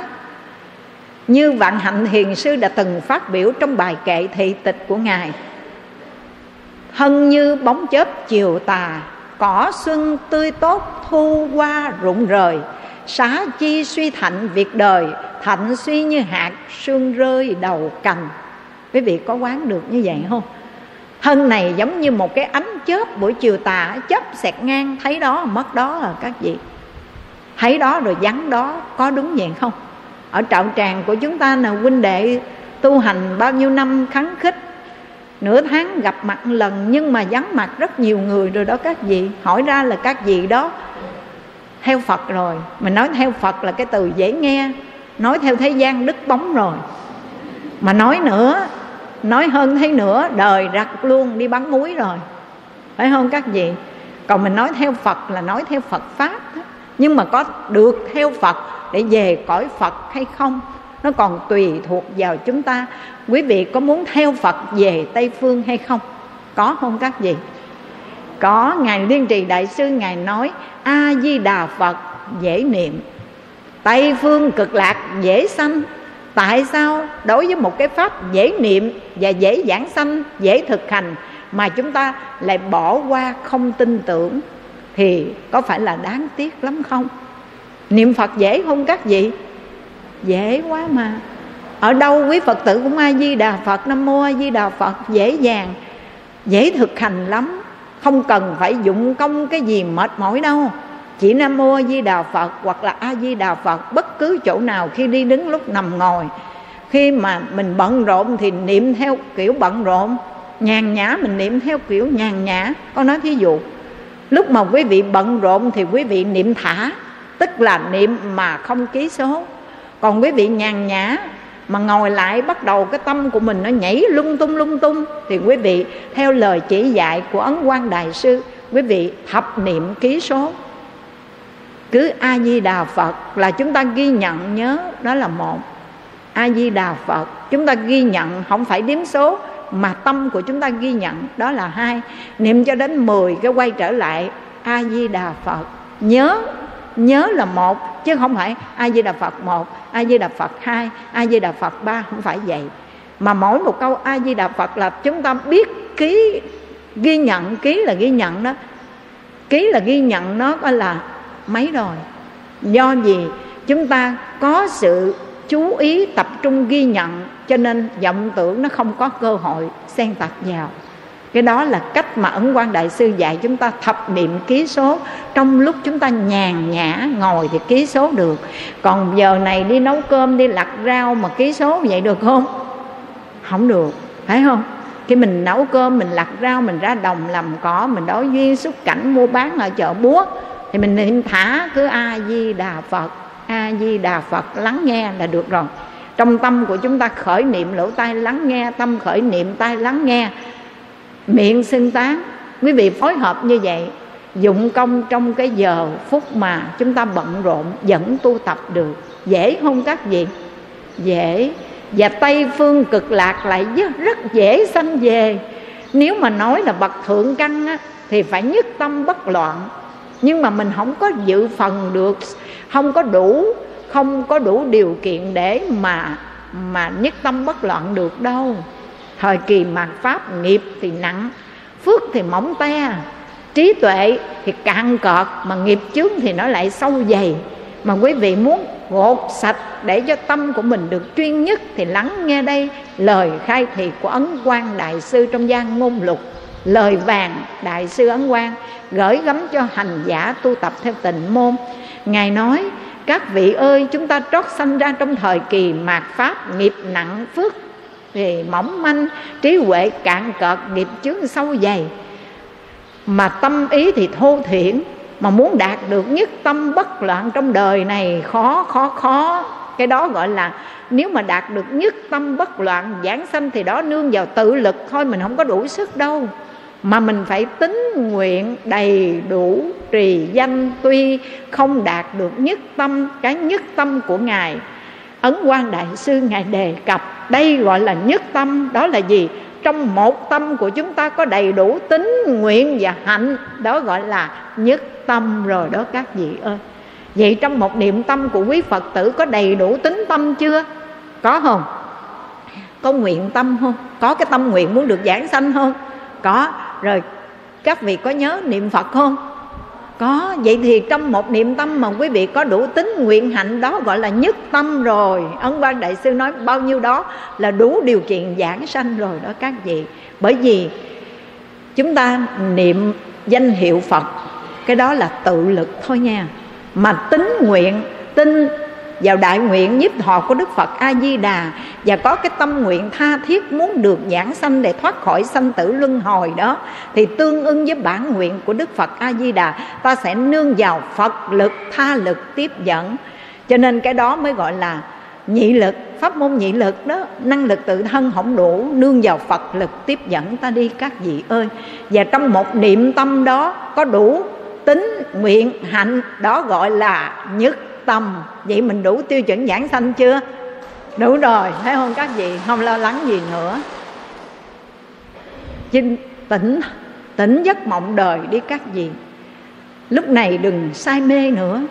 Như vạn hạnh hiền sư đã từng phát biểu trong bài kệ thị tịch của ngài. Thân như bóng chớp chiều tà, cỏ xuân tươi tốt thu hoa rụng rời. Xá chi suy thạnh việc đời, thạnh suy như hạt sương rơi đầu cành quý vị có quán được như vậy không? Thân này giống như một cái ánh chớp buổi chiều tà, chớp xẹt ngang, thấy đó, mất đó à các vị. Thấy đó rồi vắng đó, có đúng vậy không? Ở trạo tràng của chúng ta là huynh đệ tu hành bao nhiêu năm kháng khích, nửa tháng gặp mặt lần nhưng mà vắng mặt rất nhiều người rồi đó các vị. Hỏi ra là các vị đó theo phật rồi mình nói theo phật là cái từ dễ nghe, nói theo thế gian đứt bóng rồi. Mà nói nữa nói hơn thế nữa, đời rặt luôn đi bắn muối rồi. Phải không các vị? Còn mình nói theo phật là nói theo phật pháp nhưng mà có được theo phật để về cõi phật hay không, nó còn tùy thuộc vào chúng ta. Quý vị có muốn theo phật về tây phương hay không? Có không các vị? Có. Ngài liên trì đại sư ngài nói, a di đà phật dễ niệm, tây phương cực lạc dễ sanh tại sao? Đối với một cái pháp dễ niệm và dễ giảng sanh, dễ thực hành mà chúng ta lại bỏ qua không tin tưởng thì có phải là đáng tiếc lắm không? Niệm phật dễ không các vị. Dễ quá mà. Ở đâu quý phật tử cũng a di đà phật, nam mô a di đà phật, dễ dàng, dễ thực hành lắm. Không cần phải dụng công cái gì mệt mỏi đâu chỉ nam mô a di đà phật hoặc là a di đà phật, bất cứ chỗ nào khi đi đứng lúc nằm ngồi. Khi mà mình bận rộn thì niệm theo kiểu bận rộn. Nhàn nhã mình niệm theo kiểu nhàn nhã. Con nói thí dụ, lúc mà quý vị bận rộn thì quý vị niệm thả, tức là niệm mà không ký số. Còn quý vị nhàn nhã mà ngồi lại, bắt đầu cái tâm của mình nó nhảy lung tung lung tung, thì quý vị theo lời chỉ dạy của ấn quan đại sư, quý vị thập niệm ký số cứ a di đà phật là chúng ta ghi nhận nhớ, đó là một. A di đà phật, chúng ta ghi nhận, không phải đếm số, mà tâm của chúng ta ghi nhận, đó là hai. Niệm cho đến 10 cái quay trở lại a di đà phật. Nhớ nhớ là một, chứ không phải a di đà phật một a di đà phật hai a di đà phật ba, không phải vậy. Mà mỗi một câu a di đà phật là chúng ta biết ký, ghi nhận, ký là ghi nhận đó. Ký là ghi nhận nó coi là mấy rồi? Do gì chúng ta có sự chú ý tập trung ghi nhận, cho nên vọng tưởng nó không có cơ hội xen tạp vào. Cái đó là cách mà ấn quan đại sư dạy chúng ta thập niệm ký số. Trong lúc chúng ta nhàn nhã ngồi thì ký số được. Còn giờ này đi nấu cơm, đi lặt rau mà ký số vậy được không? Không được, phải không? Khi mình nấu cơm, mình lặt rau, mình ra đồng làm cỏ, mình đối duyên xuất cảnh mua bán ở chợ búa thì mình niệm thả cứ a di đà phật. A di đà phật lắng nghe là được rồi. Trong tâm của chúng ta khởi niệm lỗ tai lắng nghe tâm khởi niệm tai lắng nghe. Miệng xưng tán. Quý vị phối hợp như vậy dụng công trong cái giờ phút mà chúng ta bận rộn vẫn tu tập được. Dễ không các vị? Dễ. Và tây phương cực lạc lại rất dễ sanh về. Nếu mà nói là bậc thượng căn á, thì phải nhất tâm bất loạn nhưng mà mình không có dự phần được, không có đủ, không có đủ điều kiện để mà mà nhất tâm bất loạn được đâu. Thời kỳ mạt pháp nghiệp thì nặng, phước thì mỏng te, trí tuệ thì cạn cọt, mà nghiệp chướng thì nó lại sâu dày. Mà quý vị muốn gột sạch để cho tâm của mình được chuyên nhất thì lắng nghe đây lời khai thị của ấn quang đại sư trong gian ngôn lục. Lời vàng đại sư ấn quang gửi gắm cho hành giả tu tập theo tịnh môn. Ngài nói, các vị ơi, chúng ta trót sanh ra trong thời kỳ mạt pháp, nghiệp nặng phước, thì mỏng manh, trí huệ cạn cợt, nghiệp chướng sâu dày. Mà tâm ý thì thô thiển, mà muốn đạt được nhất tâm bất loạn trong đời này khó khó khó. Cái đó gọi là nếu mà đạt được nhất tâm bất loạn, giảng sanh thì đó nương vào tự lực thôi, mình không có đủ sức đâu mà mình phải tính nguyện đầy đủ trì danh tuy không đạt được nhất tâm, cái nhất tâm của ngài. Ấn quan đại sư ngài đề cập, đây gọi là nhất tâm, đó là gì? Trong một tâm của chúng ta có đầy đủ tính nguyện và hạnh, đó gọi là nhất tâm rồi đó các vị ơi. Vậy trong một niệm tâm của quý phật tử có đầy đủ tính tâm chưa? Có không? Có nguyện tâm không? Có cái tâm nguyện muốn được giảng sanh không? Có rồi, các vị có nhớ niệm phật không? Có, vậy thì trong một niệm tâm mà quý vị có đủ tính nguyện hạnh, đó gọi là nhất tâm rồi. Ấn quan đại sư nói bao nhiêu đó là đủ điều kiện giảng sanh rồi đó các vị. Bởi vì chúng ta niệm danh hiệu phật, cái đó là tự lực thôi nha. Mà tính nguyện, tin vào đại nguyện nhiếp thọ của Đức Phật A Di Đà và có cái tâm nguyện tha thiết muốn được giảng sanh để thoát khỏi sanh tử luân hồi đó, thì tương ưng với bản nguyện của Đức Phật A Di Đà ta sẽ nương vào Phật lực, tha lực, tiếp dẫn. Cho nên cái đó mới gọi là nhị lực, pháp môn nhị lực đó. Năng lực tự thân không đủ, nương vào phật lực, tiếp dẫn ta đi các vị ơi. Và trong một niệm tâm đó có đủ tính nguyện hạnh, đó gọi là nhất tâm. Vậy mình đủ tiêu chuẩn giảng sanh chưa? Đủ rồi. Thấy không? Các vị không lo lắng gì nữa. Chinh tỉnh tỉnh giấc mộng đời đi các vị. Lúc này đừng say mê nữa.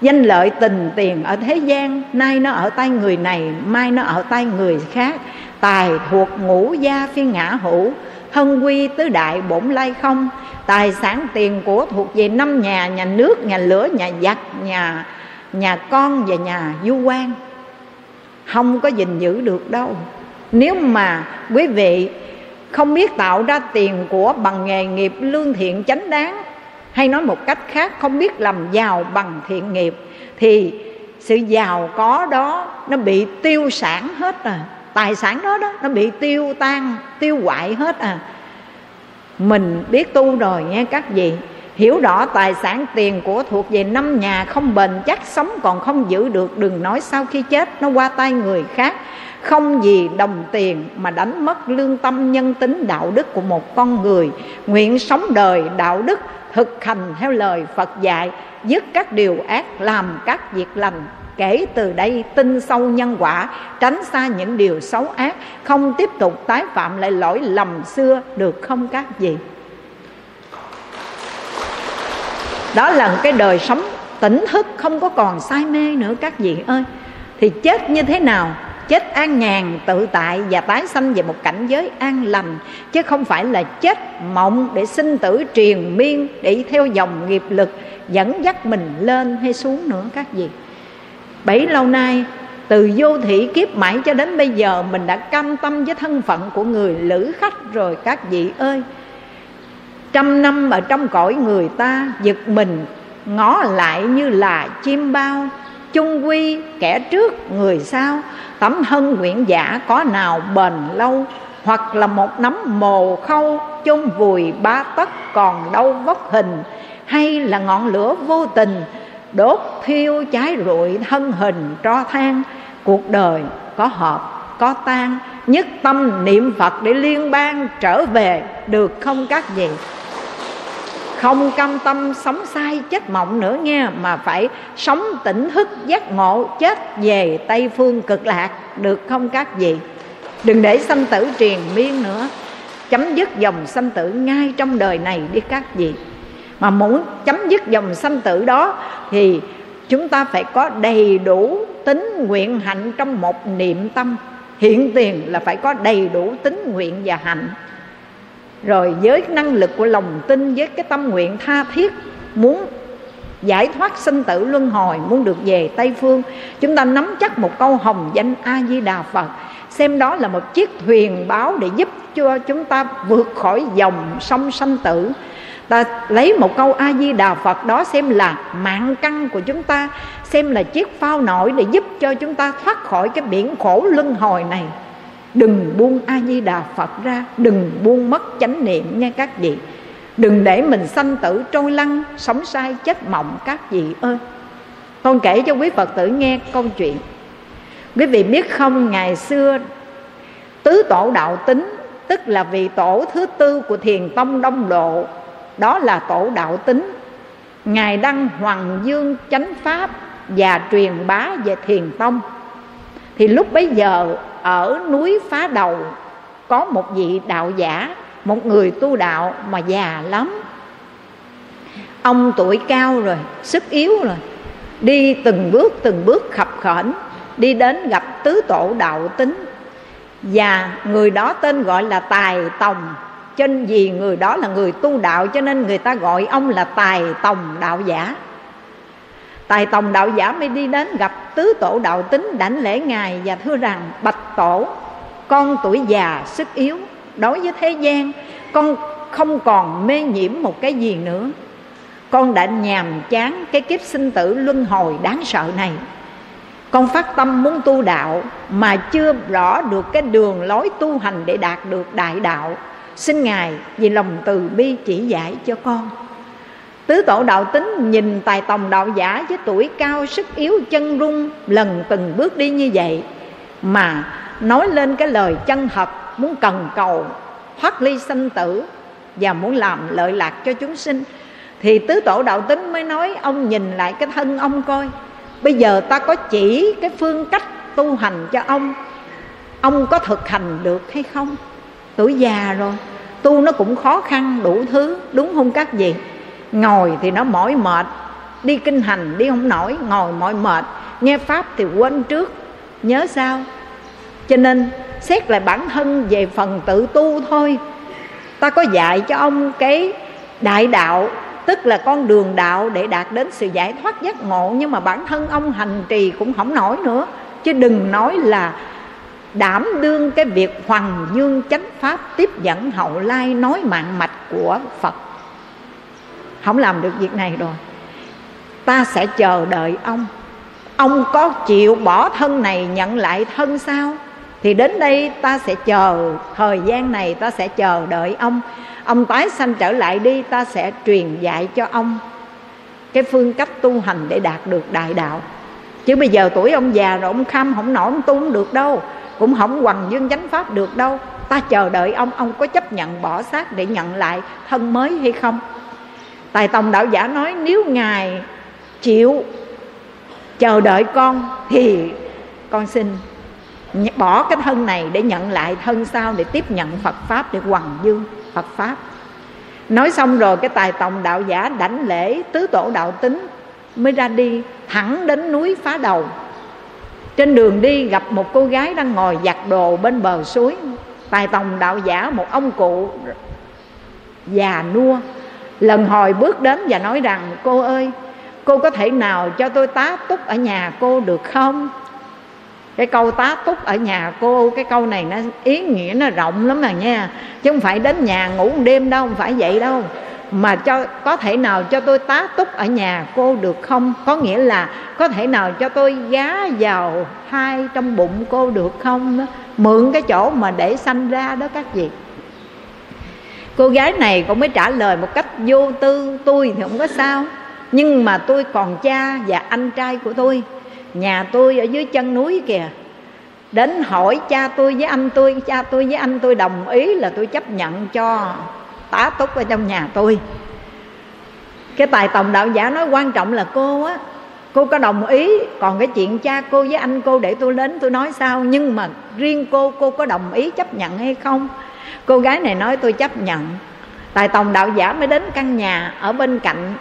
Danh lợi tình tiền ở thế gian, nay nó ở tay người này, mai nó ở tay người khác. Tài thuộc ngũ gia phi ngã hữu, thân quy tứ đại bổn lai không. Tài sản tiền của thuộc về năm nhà nhà nước, nhà lửa, nhà giặc, nhà nhà con và nhà du quan. Không có gìn giữ được đâu. Nếu mà quý vị không biết tạo ra tiền của bằng nghề nghiệp lương thiện chánh đáng, hay nói một cách khác, không biết làm giàu bằng thiện nghiệp, thì sự giàu có đó nó bị tiêu sản hết à. Tài sản đó đó, nó bị tiêu tan, tiêu hoại hết à. Mình biết tu rồi nghe các vị hiểu rõ tài sản tiền của thuộc về năm nhà không bền chắc sống còn không giữ được, đừng nói sau khi chết, nó qua tay người khác. Không vì đồng tiền mà đánh mất lương tâm nhân tính đạo đức của một con người. Nguyện sống đời đạo đức, thực hành theo lời phật dạy, dứt các điều ác, làm các việc lành. Kể từ đây, tin sâu nhân quả, tránh xa những điều xấu ác. Không tiếp tục tái phạm lại lỗi lầm xưa, được không các vị? Đó là cái đời sống tỉnh thức, không có còn say mê nữa. Các vị ơi, thì chết như thế nào? Chết an nhàn, tự tại và tái sanh về một cảnh giới an lành. Chứ không phải là chết mộng để sinh tử triền miên, để theo dòng nghiệp lực, dẫn dắt mình lên hay xuống nữa. Các vị, bấy lâu nay, từ vô thị kiếp mãi cho đến bây giờ, mình đã cam tâm với thân phận của người lữ khách rồi. Các vị ơi trăm năm ở trong cõi người ta giật mình, ngó lại như là chim bao. Chung quy, kẻ trước người sau, tấm hân nguyện giả có nào bền lâu, hoặc là một nắm mồ khâu chôn vùi ba tấc còn đâu vóc hình, hay là ngọn lửa vô tình đốt thiêu cháy rụi thân hình tro than, cuộc đời có hợp có tan nhất tâm niệm phật để liên bang trở về, được không các vị? Không cam tâm sống sai chết mộng nữa nghe, mà phải sống tỉnh thức giác ngộ chết về tây phương cực lạc, được không các vị? Đừng để sanh tử triền miên nữa. Chấm dứt dòng sanh tử ngay trong đời này đi các vị. Mà muốn chấm dứt dòng sanh tử đó thì chúng ta phải có đầy đủ tính nguyện hạnh trong một niệm tâm hiện tiền là phải có đầy đủ tính nguyện và hạnh. Rồi với năng lực của lòng tin, với cái tâm nguyện tha thiết, muốn giải thoát sinh tử luân hồi, muốn được về tây phương, chúng ta nắm chắc một câu hồng danh a di đà phật. Xem đó là một chiếc thuyền báo để giúp cho chúng ta vượt khỏi dòng sông sanh tử. Ta lấy một câu a di đà phật đó xem là mạng căn của chúng ta xem là chiếc phao nổi để giúp cho chúng ta thoát khỏi cái biển khổ luân hồi này. Đừng buông a di đà phật ra, đừng buông mất chánh niệm nha các vị. Đừng để mình sanh tử trôi lăn, sống sai chết mộng các vị ơi. Con kể cho quý phật tử nghe câu chuyện. Quý vị biết không, ngày xưa tứ tổ đạo tính, tức là vị tổ thứ tư của thiền tông đông độ, đó là tổ đạo tính. Ngài đăng hoàng dương chánh pháp và truyền bá về thiền tông. Thì lúc bấy giờ, ở núi phá đầu, có một vị đạo giả, một người tu đạo mà già lắm. Ông tuổi cao rồi, sức yếu rồi, đi từng bước từng bước khập khểnh, đi đến gặp tứ tổ đạo tính. Và người đó tên gọi là tài tòng. Trên vì người đó là người tu đạo, cho nên người ta gọi ông là tài tòng đạo giả tài tòng đạo giả mới đi đến gặp tứ tổ đạo tính đảnh lễ ngài và thưa rằng, bạch tổ, con tuổi già, sức yếu. Đối với thế gian, con không còn mê nhiễm một cái gì nữa. Con đã nhàm chán cái kiếp sinh tử luân hồi đáng sợ này. Con phát tâm muốn tu đạo, mà chưa rõ được cái đường lối tu hành để đạt được đại đạo. Xin ngài vì lòng từ bi chỉ dạy cho con tứ tổ đạo tính nhìn tài tòng đạo giả với tuổi cao sức yếu chân rung lần từng bước đi như vậy. Mà nói lên cái lời chân thật muốn cần cầu, thoát ly sanh tử và muốn làm lợi lạc cho chúng sinh, thì tứ tổ đạo tính mới nói, ông nhìn lại cái thân ông coi. Bây giờ ta có chỉ cái phương cách tu hành cho ông. Ông có thực hành được hay không? Tuổi già rồi, tu nó cũng khó khăn đủ thứ, đúng không các vị? Ngồi thì nó mỏi mệt. Đi kinh hành đi không nổi, ngồi mỏi mệt. Nghe pháp thì quên trước. Nhớ sao? Cho nên, xét lại bản thân về phần tự tu thôi. Ta có dạy cho ông cái đại đạo, tức là con đường đạo để đạt đến sự giải thoát giác ngộ. Nhưng mà bản thân ông hành trì cũng không nổi nữa. Chứ đừng nói là đảm đương cái việc hoàng dương chánh pháp tiếp dẫn hậu lai nói mạng mạch của phật không làm được việc này rồi. Ta sẽ chờ đợi ông. Ông có chịu bỏ thân này nhận lại thân sao? Thì đến đây ta sẽ chờ. Thời gian này ta sẽ chờ đợi ông. Ông tái sanh trở lại đi, ta sẽ truyền dạy cho ông cái phương cách tu hành để đạt được đại đạo. Chứ bây giờ tuổi ông già rồi, ông khăm không nổi, ông tu không được đâu. Cũng không hoằng dương chánh pháp được đâu. Ta chờ đợi ông. Ông có chấp nhận bỏ xác để nhận lại thân mới hay không? Tài tòng đạo giả nói, nếu ngài chịu chờ đợi con thì con xin bỏ cái thân này để nhận lại thân sau để tiếp nhận phật pháp, để hoằng dương phật pháp. Nói xong rồi, cái tài tòng đạo giả đảnh lễ tứ tổ đạo tính mới ra đi, thẳng đến núi phá đầu. Trên đường đi, gặp một cô gái đang ngồi giặt đồ bên bờ suối. Tài tòng đạo giả, một ông cụ già nua lần hồi bước đến và nói rằng, cô ơi, cô có thể nào cho tôi tá túc ở nhà cô được không? Cái câu tá túc ở nhà cô, cái câu này nó ý nghĩa nó rộng lắm mà nha. Chứ không phải đến nhà ngủ đêm đâu, không phải vậy đâu. Mà cho, có thể nào cho tôi tá túc ở nhà cô được không? Có nghĩa là có thể nào cho tôi gá vào hai trong bụng cô được không? Mượn cái chỗ mà để sanh ra đó các vị cô gái này cũng mới trả lời một cách vô tư, tôi thì không có sao, nhưng mà tôi còn cha và anh trai của tôi. Nhà tôi ở dưới chân núi kìa. Đến hỏi cha tôi với anh tôi, cha tôi với anh tôi đồng ý là tôi chấp nhận cho tá túc ở trong nhà tôi. Cái tài tòng đạo giả nói quan trọng là cô á, cô có đồng ý, còn cái chuyện cha cô với anh cô để tôi đến tôi nói sao, nhưng mà riêng cô cô có đồng ý chấp nhận hay không? Cô gái này nói, tôi chấp nhận. Tài tòng đạo giả mới đến căn nhà ở bên cạnh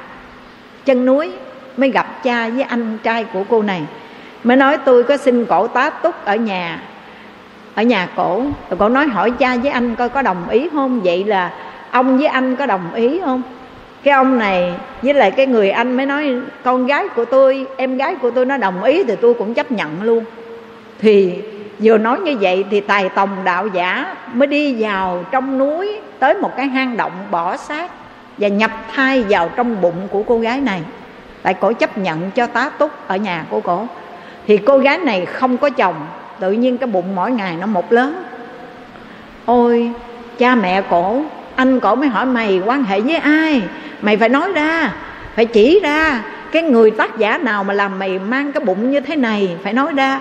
chân núi, mới gặp cha với anh trai của cô này. Mới nói, tôi có xin cổ tá túc ở nhà ở nhà cổ. Rồi cổ nói, hỏi cha với anh coi có đồng ý không? Vậy là ông với anh có đồng ý không? Cái ông này với lại cái người anh mới nói, con gái của tôi, em gái của tôi nó đồng ý thì tôi cũng chấp nhận luôn. Thì vừa nói như vậy thì tài tòng đạo giả mới đi vào trong núi tới một cái hang động bỏ xác và nhập thai vào trong bụng của cô gái này. Tại cổ chấp nhận cho tá túc ở nhà của cổ. Thì cô gái này không có chồng, tự nhiên cái bụng mỗi ngày nó một lớn. Ôi, cha mẹ cổ, anh cổ mới hỏi mày quan hệ với ai? Mày phải nói ra, phải chỉ ra cái người tác giả nào mà làm mày mang cái bụng như thế này, phải nói ra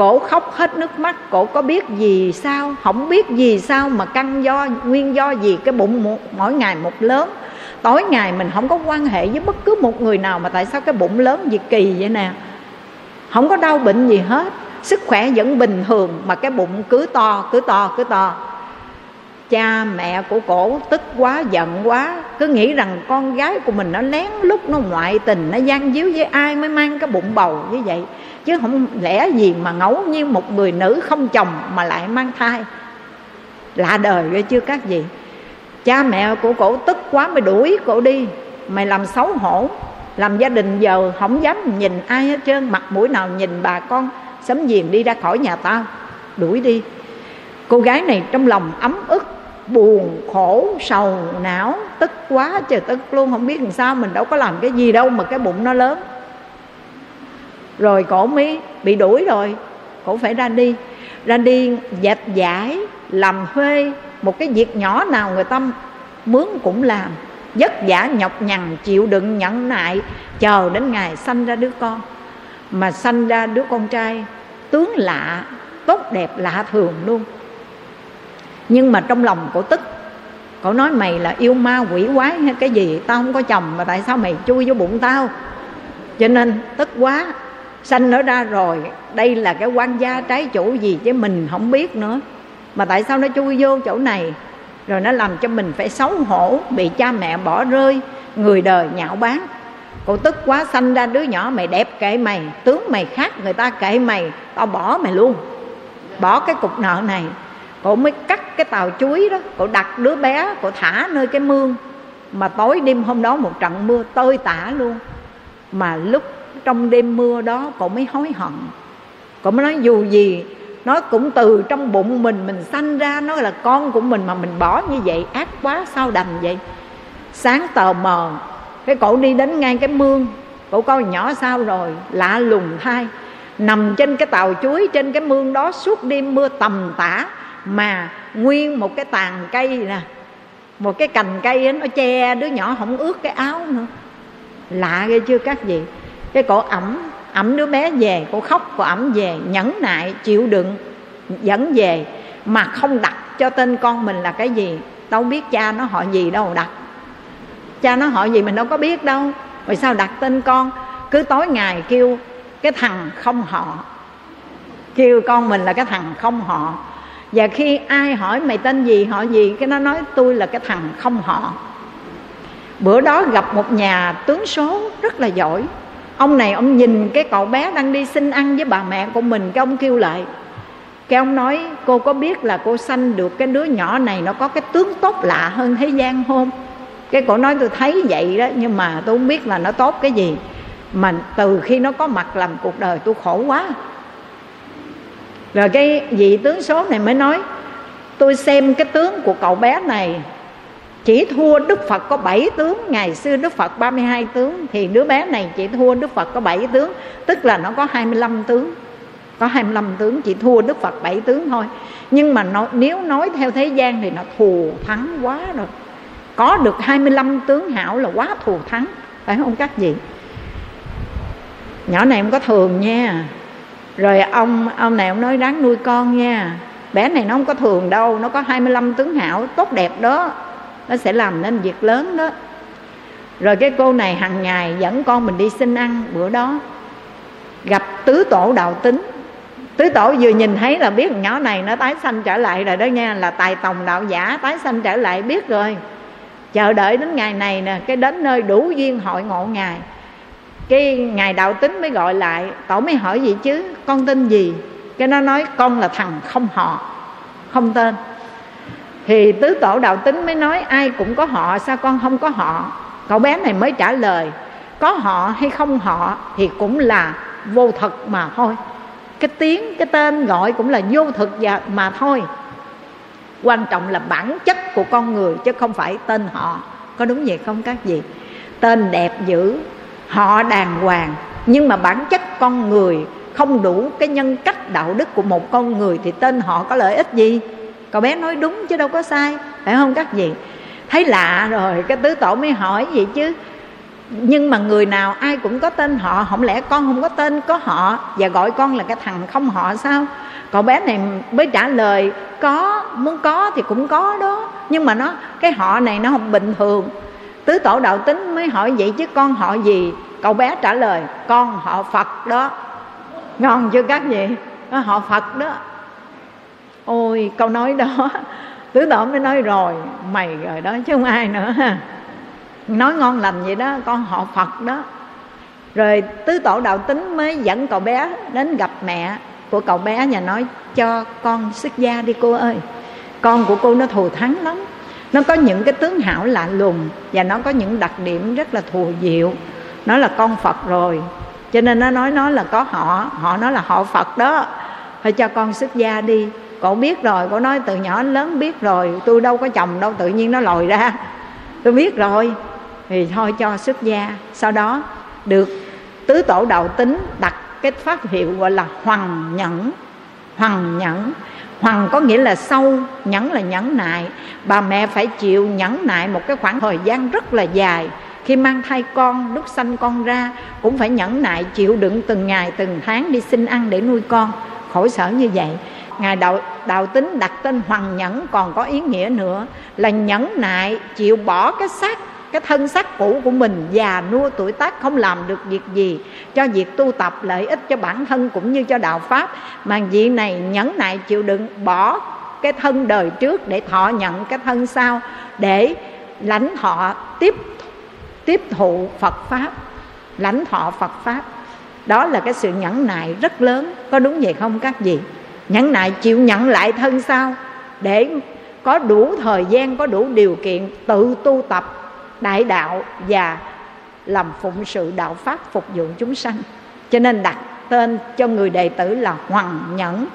cổ khóc hết nước mắt. Cổ có biết gì sao? Không biết gì sao mà căn do nguyên do gì? Cái bụng một, mỗi ngày một lớn. Tối ngày mình không có quan hệ với bất cứ một người nào mà tại sao cái bụng lớn gì kỳ vậy nè? Không có đau bệnh gì hết. Sức khỏe vẫn bình thường mà cái bụng cứ to cứ to cứ to cha mẹ của cổ tức quá, giận quá, cứ nghĩ rằng con gái của mình nó lén lúc nó ngoại tình, nó gian díu với ai mới mang cái bụng bầu như vậy. Chứ không lẽ gì mà ngẫu nhiên một người nữ không chồng mà lại mang thai? Lạ đời rồi chưa các gì cha mẹ của cổ tức quá mới đuổi cổ đi. Mày làm xấu hổ, làm gia đình giờ không dám nhìn ai hết trơn, mặt mũi nào nhìn bà con, sấm diền đi ra khỏi nhà tao. Đuổi đi. Cô gái này trong lòng ấm ức buồn, khổ, sầu, não, tức quá trời tức luôn. Không biết làm sao, mình đâu có làm cái gì đâu mà cái bụng nó lớn. Rồi cổ mới bị đuổi rồi, cổ phải ra đi. Ra đi dẹp giải làm thuê một cái việc nhỏ nào người ta mướn cũng làm. Vất vả, nhọc nhằn, chịu đựng, nhẫn nại, chờ đến ngày sanh ra đứa con. Mà sanh ra đứa con trai, tướng lạ, tốt đẹp, lạ thường luôn nhưng mà trong lòng cổ tức, cổ nói, mày là yêu ma quỷ quái hay cái gì? Tao không có chồng mà tại sao mày chui vô bụng tao? Cho nên tức quá, sanh nó ra rồi, đây là cái quan gia trái chủ gì chứ mình không biết nữa. Mà tại sao nó chui vô chỗ này? Rồi nó làm cho mình phải xấu hổ, bị cha mẹ bỏ rơi, người đời nhạo báng. Cổ tức quá, sanh ra đứa nhỏ, mày đẹp kệ mày, tướng mày khác người ta kệ mày, tao bỏ mày luôn. Bỏ cái cục nợ này cổ mới cắt cái tàu chuối đó. Cổ đặt đứa bé, cổ thả nơi cái mương. Mà tối đêm hôm đó một trận mưa tơi tả luôn. Mà lúc trong đêm mưa đó, cổ mới hối hận. Cổ mới nói, dù gì, nó cũng từ trong bụng mình mình sanh ra, nó là con của mình mà mình bỏ như vậy, ác quá, sao đành vậy? Sáng tờ mờ, cái cổ đi đến ngay cái mương. Cổ coi nhỏ sao rồi, lạ lùng thai nằm trên cái tàu chuối, trên cái mương đó, suốt đêm mưa tầm tã mà nguyên một cái tàn cây nè một cái cành cây ấy, nó che đứa nhỏ không ướt cái áo nữa. Lạ ghê chưa các vị? Cái cổ ẩm ẩm đứa bé về cô khóc cô ẩm về nhẫn nại chịu đựng dẫn về. Mà không đặt cho tên con mình là cái gì đâu biết cha nó họ gì đâu đặt. Cha nó họ gì mình đâu có biết đâu. Vì sao đặt tên con? Cứ tối ngày kêu cái thằng không họ kêu con mình là cái thằng không họ và khi ai hỏi mày tên gì họ gì, cái nó nói, tôi là cái thằng không họ. Bữa đó gặp một nhà tướng số rất là giỏi. Ông này ông nhìn cái cậu bé đang đi xin ăn với bà mẹ của mình, cái ông kêu lại. Cái ông nói, cô có biết là cô sanh được cái đứa nhỏ này nó có cái tướng tốt lạ hơn thế gian không? Cái cổ nói, tôi thấy vậy đó, nhưng mà tôi không biết là nó tốt cái gì. Mà từ khi nó có mặt làm cuộc đời tôi khổ quá rồi cái vị tướng số này mới nói tôi xem cái tướng của cậu bé này chỉ thua Đức Phật có 7 tướng Ngày xưa Đức Phật 32 tướng Thì đứa bé này chỉ thua Đức Phật có 7 tướng Tức là nó có 25 tướng Có 25 tướng chỉ thua Đức Phật 7 tướng thôi. Nhưng mà nó, nếu nói theo thế gian Thì nó thù thắng quá rồi. Có được 25 tướng hảo là quá thù thắng Phải không các vị? Nhỏ này không có thường nha. Rồi ông ông này ông nói đáng nuôi con nha. Bé này nó không có thường đâu, Nó có 25 tướng hảo, tốt đẹp đó. Nó sẽ làm nên việc lớn đó. Rồi cái cô này hàng ngày dẫn con mình đi xin ăn bữa đó. Gặp tứ tổ đạo tính. Tứ tổ vừa nhìn thấy là biết nhỏ này nó tái sanh trở lại rồi đó nha, là tài tòng đạo giả tái sanh trở lại, biết rồi. Chờ đợi đến ngày này nè, cái đến nơi đủ duyên hội ngộ ngài cái ngài đạo tính mới gọi lại, tổ mới hỏi gì chứ? Con tên gì? Cái nó nói con là thằng không họ, không tên. Thì tứ tổ đạo tính mới nói, ai cũng có họ, sao con không có họ? Cậu bé này mới trả lời, có họ hay không họ thì cũng là vô thực mà thôi. Cái tiếng, cái tên gọi cũng là vô thực mà thôi. Quan trọng là bản chất của con người chứ không phải tên họ. Có đúng vậy không các vị? Tên đẹp dữ họ đàng hoàng, nhưng mà bản chất con người không đủ cái nhân cách đạo đức của một con người thì tên họ có lợi ích gì? Cậu bé nói đúng chứ đâu có sai, phải không các vị? Thấy lạ rồi, cái tứ tổ mới hỏi vậy chứ. Nhưng mà người nào ai cũng có tên họ, không lẽ con không có tên có họ và gọi con là cái thằng không họ sao? Cậu bé này mới trả lời, có, muốn có thì cũng có đó, nhưng mà nó, cái họ này nó không bình thường tứ tổ đạo tính mới hỏi vậy chứ con họ gì? Cậu bé trả lời, con họ phật đó. Ngon chưa các vị? Họ phật đó. Ôi, câu nói đó, tứ tổ mới nói rồi. Mày rồi đó, chứ không ai nữa ha. Nói ngon lành vậy đó, con họ phật đó. Rồi tứ tổ đạo tính mới dẫn cậu bé đến gặp mẹ của cậu bé và nói, cho con xuất gia đi cô ơi. Con của cô nó thù thắng lắm nó có những cái tướng hảo lạ lùng và nó có những đặc điểm rất là thù diệu. Nó là con phật rồi, cho nên nó nói nó là có họ họ nói là họ phật đó. Thôi cho con xuất gia đi. Cậu biết rồi cậu nói từ nhỏ lớn biết rồi. Tôi đâu có chồng đâu, tự nhiên nó lòi ra. Tôi biết rồi. Thì thôi cho xuất gia. Sau đó được tứ tổ đạo tính đặt cái pháp hiệu gọi là hoàng nhẫn. Hoàng nhẫn hoàng có nghĩa là sâu nhẫn là nhẫn nại. Bà mẹ phải chịu nhẫn nại một cái khoảng thời gian rất là dài. Khi mang thai con đúc sanh con ra, cũng phải nhẫn nại, chịu đựng từng ngày, từng tháng đi xin ăn để nuôi con. Khổ sở như vậy. Ngài đạo đạo tính đặt tên hoàng nhẫn còn có ý nghĩa nữa, là nhẫn nại, chịu bỏ cái xác cái thân xác cũ của mình già nua tuổi tác không làm được việc gì cho việc tu tập lợi ích cho bản thân cũng như cho đạo pháp. Mà vị này nhẫn nại chịu đựng bỏ cái thân đời trước để thọ nhận cái thân sau để lãnh họ tiếp tiếp thụ Phật pháp, lãnh thọ Phật pháp. Đó là cái sự nhẫn nại rất lớn. Có đúng vậy không các vị? Nhẫn nại chịu nhận lại thân sau để có đủ thời gian, có đủ điều kiện tự tu tập đại đạo và làm phụng sự đạo pháp phục vụ chúng sanh. Cho nên đặt tên cho người đệ tử là hoàng nhẫn.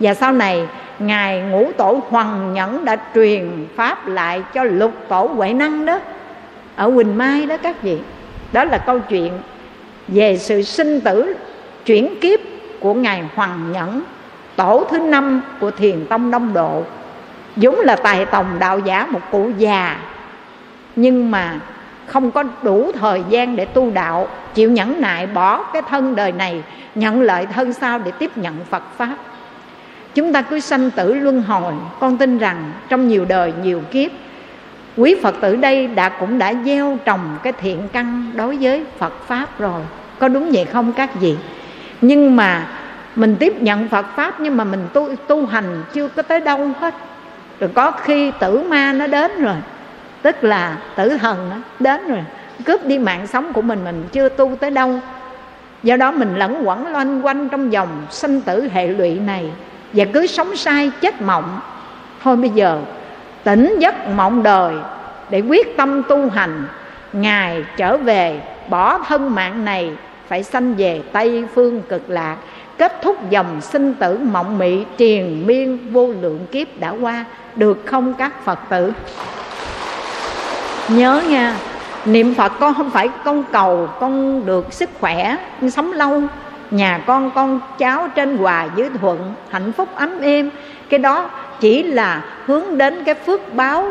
Và sau này, ngài ngũ tổ hoàng nhẫn đã truyền pháp lại cho lục tổ huệ năng đó, ở quỳnh mai đó các vị. Đó là câu chuyện về sự sinh tử, chuyển kiếp của ngài hoàng nhẫn, tổ thứ năm của thiền tông đông độ. Vốn là tài tòng đạo giả, một cụ già nhưng mà không có đủ thời gian để tu đạo, chịu nhẫn nại bỏ cái thân đời này, nhận lợi thân sau để tiếp nhận phật pháp. Chúng ta cứ sanh tử luân hồi, con tin rằng trong nhiều đời, nhiều kiếp, quý phật tử đây đã cũng đã gieo trồng cái thiện căn đối với phật pháp rồi. Có đúng vậy không các vị? Nhưng mà mình tiếp nhận phật pháp nhưng mà mình tu tu hành chưa có tới đâu hết. Rồi có khi tử ma nó đến rồi tức là tử thần đến rồi. Cướp đi mạng sống của mình mình chưa tu tới đâu. Do đó mình lẫn quẩn loanh quanh trong dòng sinh tử hệ lụy này. Và cứ sống sai, chết mộng. Thôi bây giờ, tỉnh giấc mộng đời để quyết tâm tu hành. Ngài trở về, bỏ thân mạng này, phải sanh về tây phương cực lạc. Kết thúc dòng sinh tử mộng mị, triền miên vô lượng kiếp đã qua. Được không các phật tử? Nhớ nha, niệm phật con không phải con cầu con được sức khỏe, con sống lâu. Nhà con con cháu trên hòa dưới thuận, hạnh phúc ấm êm. Cái đó chỉ là hướng đến cái phước báo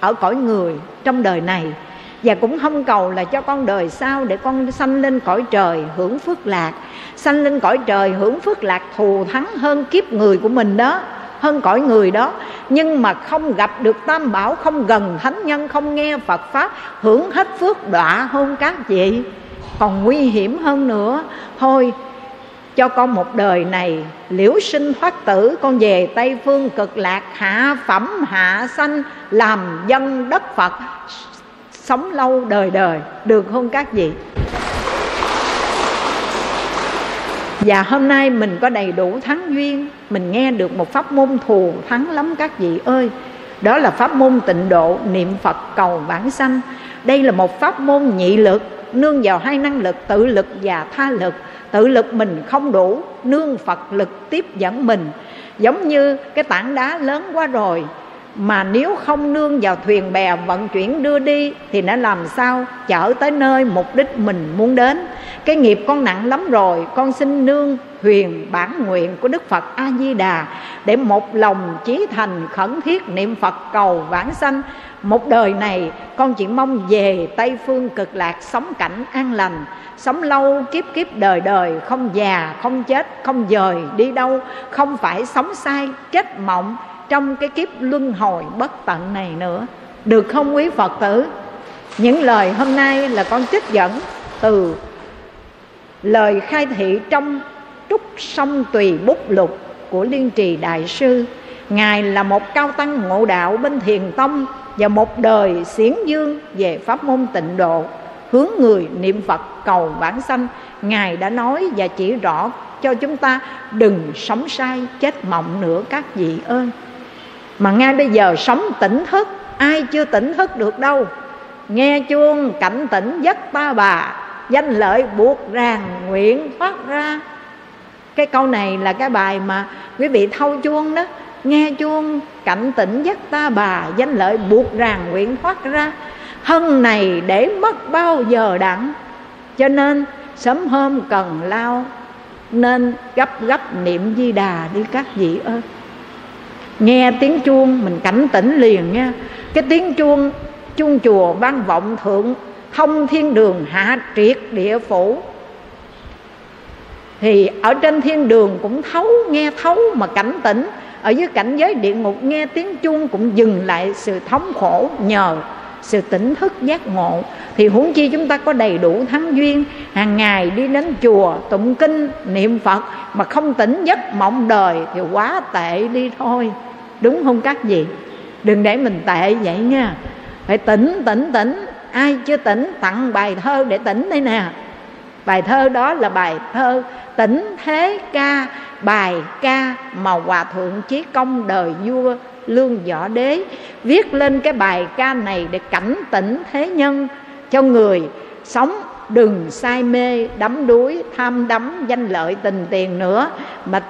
ở cõi người trong đời này. Và cũng không cầu là cho con đời sau để con sanh lên cõi trời hưởng phước lạc. Sanh lên cõi trời hưởng phước lạc thù thắng hơn kiếp người của mình đó hơn cõi người đó. Nhưng mà không gặp được tam bảo, không gần thánh nhân, không nghe phật pháp, hưởng hết phước đọa hơn các vị. Còn nguy hiểm hơn nữa, thôi, cho con một đời này, liễu sinh thoát tử, con về tây phương cực lạc, hạ phẩm, hạ sanh, làm dân đất phật, sống lâu đời đời, được không các vị và hôm nay mình có đầy đủ thắng duyên, mình nghe được một pháp môn thù thắng lắm các vị ơi. Đó là pháp môn tịnh độ, niệm phật cầu vãng sanh. Đây là một pháp môn nhị lực, nương vào hai năng lực, tự lực và tha lực. Tự lực mình không đủ, nương phật lực tiếp dẫn mình. Giống như cái tảng đá lớn quá rồi mà nếu không nương vào thuyền bè vận chuyển đưa đi, thì nó làm sao chở tới nơi mục đích mình muốn đến? Cái nghiệp con nặng lắm rồi, con xin nương huyền bản nguyện của đức phật a di đà để một lòng chí thành khẩn thiết niệm phật cầu vãng sanh. Một đời này, con chỉ mong về tây phương cực lạc sống cảnh an lành, sống lâu kiếp kiếp đời đời, không già, không chết, không dời, đi đâu, không phải sống sai, chết mộng trong cái kiếp luân hồi bất tận này nữa. Được không quý phật tử? Những lời hôm nay là con trích dẫn từ lời khai thị trong trúc sông tùy bút lục của liên trì đại sư. Ngài là một cao tăng ngộ đạo bên thiền tông và một đời xiển dương về pháp môn tịnh độ, hướng người niệm phật cầu vãng sanh. Ngài đã nói và chỉ rõ cho chúng ta đừng sống sai, chết mộng nữa các vị ơi mà ngay bây giờ sống tỉnh thức, ai chưa tỉnh thức được đâu. Nghe chuông cảnh tỉnh giấc ta bà, danh lợi buộc ràng nguyện thoát ra. Cái câu này là cái bài mà quý vị thâu chuông đó. Nghe chuông cảnh tỉnh giấc ta bà, danh lợi buộc ràng nguyện thoát ra. Thân này để mất bao giờ đặng. Cho nên sớm hôm cần lao, nên gấp gấp niệm di đà đi các vị ơi nghe tiếng chuông, mình cảnh tỉnh liền nha. Cái tiếng chuông chuông chùa vang vọng thượng, thông thiên đường hạ triệt địa phủ. Thì ở trên thiên đường cũng thấu, nghe thấu mà cảnh tỉnh. Ở dưới cảnh giới địa ngục, nghe tiếng chuông cũng dừng lại sự thống khổ nhờ sự tỉnh thức giác ngộ. Thì huống chi chúng ta có đầy đủ thắng duyên, hàng ngày đi đến chùa, tụng kinh, niệm phật mà không tỉnh giấc mộng đời thì quá tệ đi thôi đúng không các vị? Đừng để mình tệ vậy nha. Phải tỉnh tỉnh tỉnh. Ai chưa tỉnh, tặng bài thơ để tỉnh đây nè. Bài thơ đó là bài thơ tỉnh thế ca, bài ca mà hòa thượng chí công đời vua lương võ đế viết lên cái bài ca này để cảnh tỉnh thế nhân cho người sống đừng say mê, đắm đuối, tham đắm, danh lợi, tình tiền nữa mà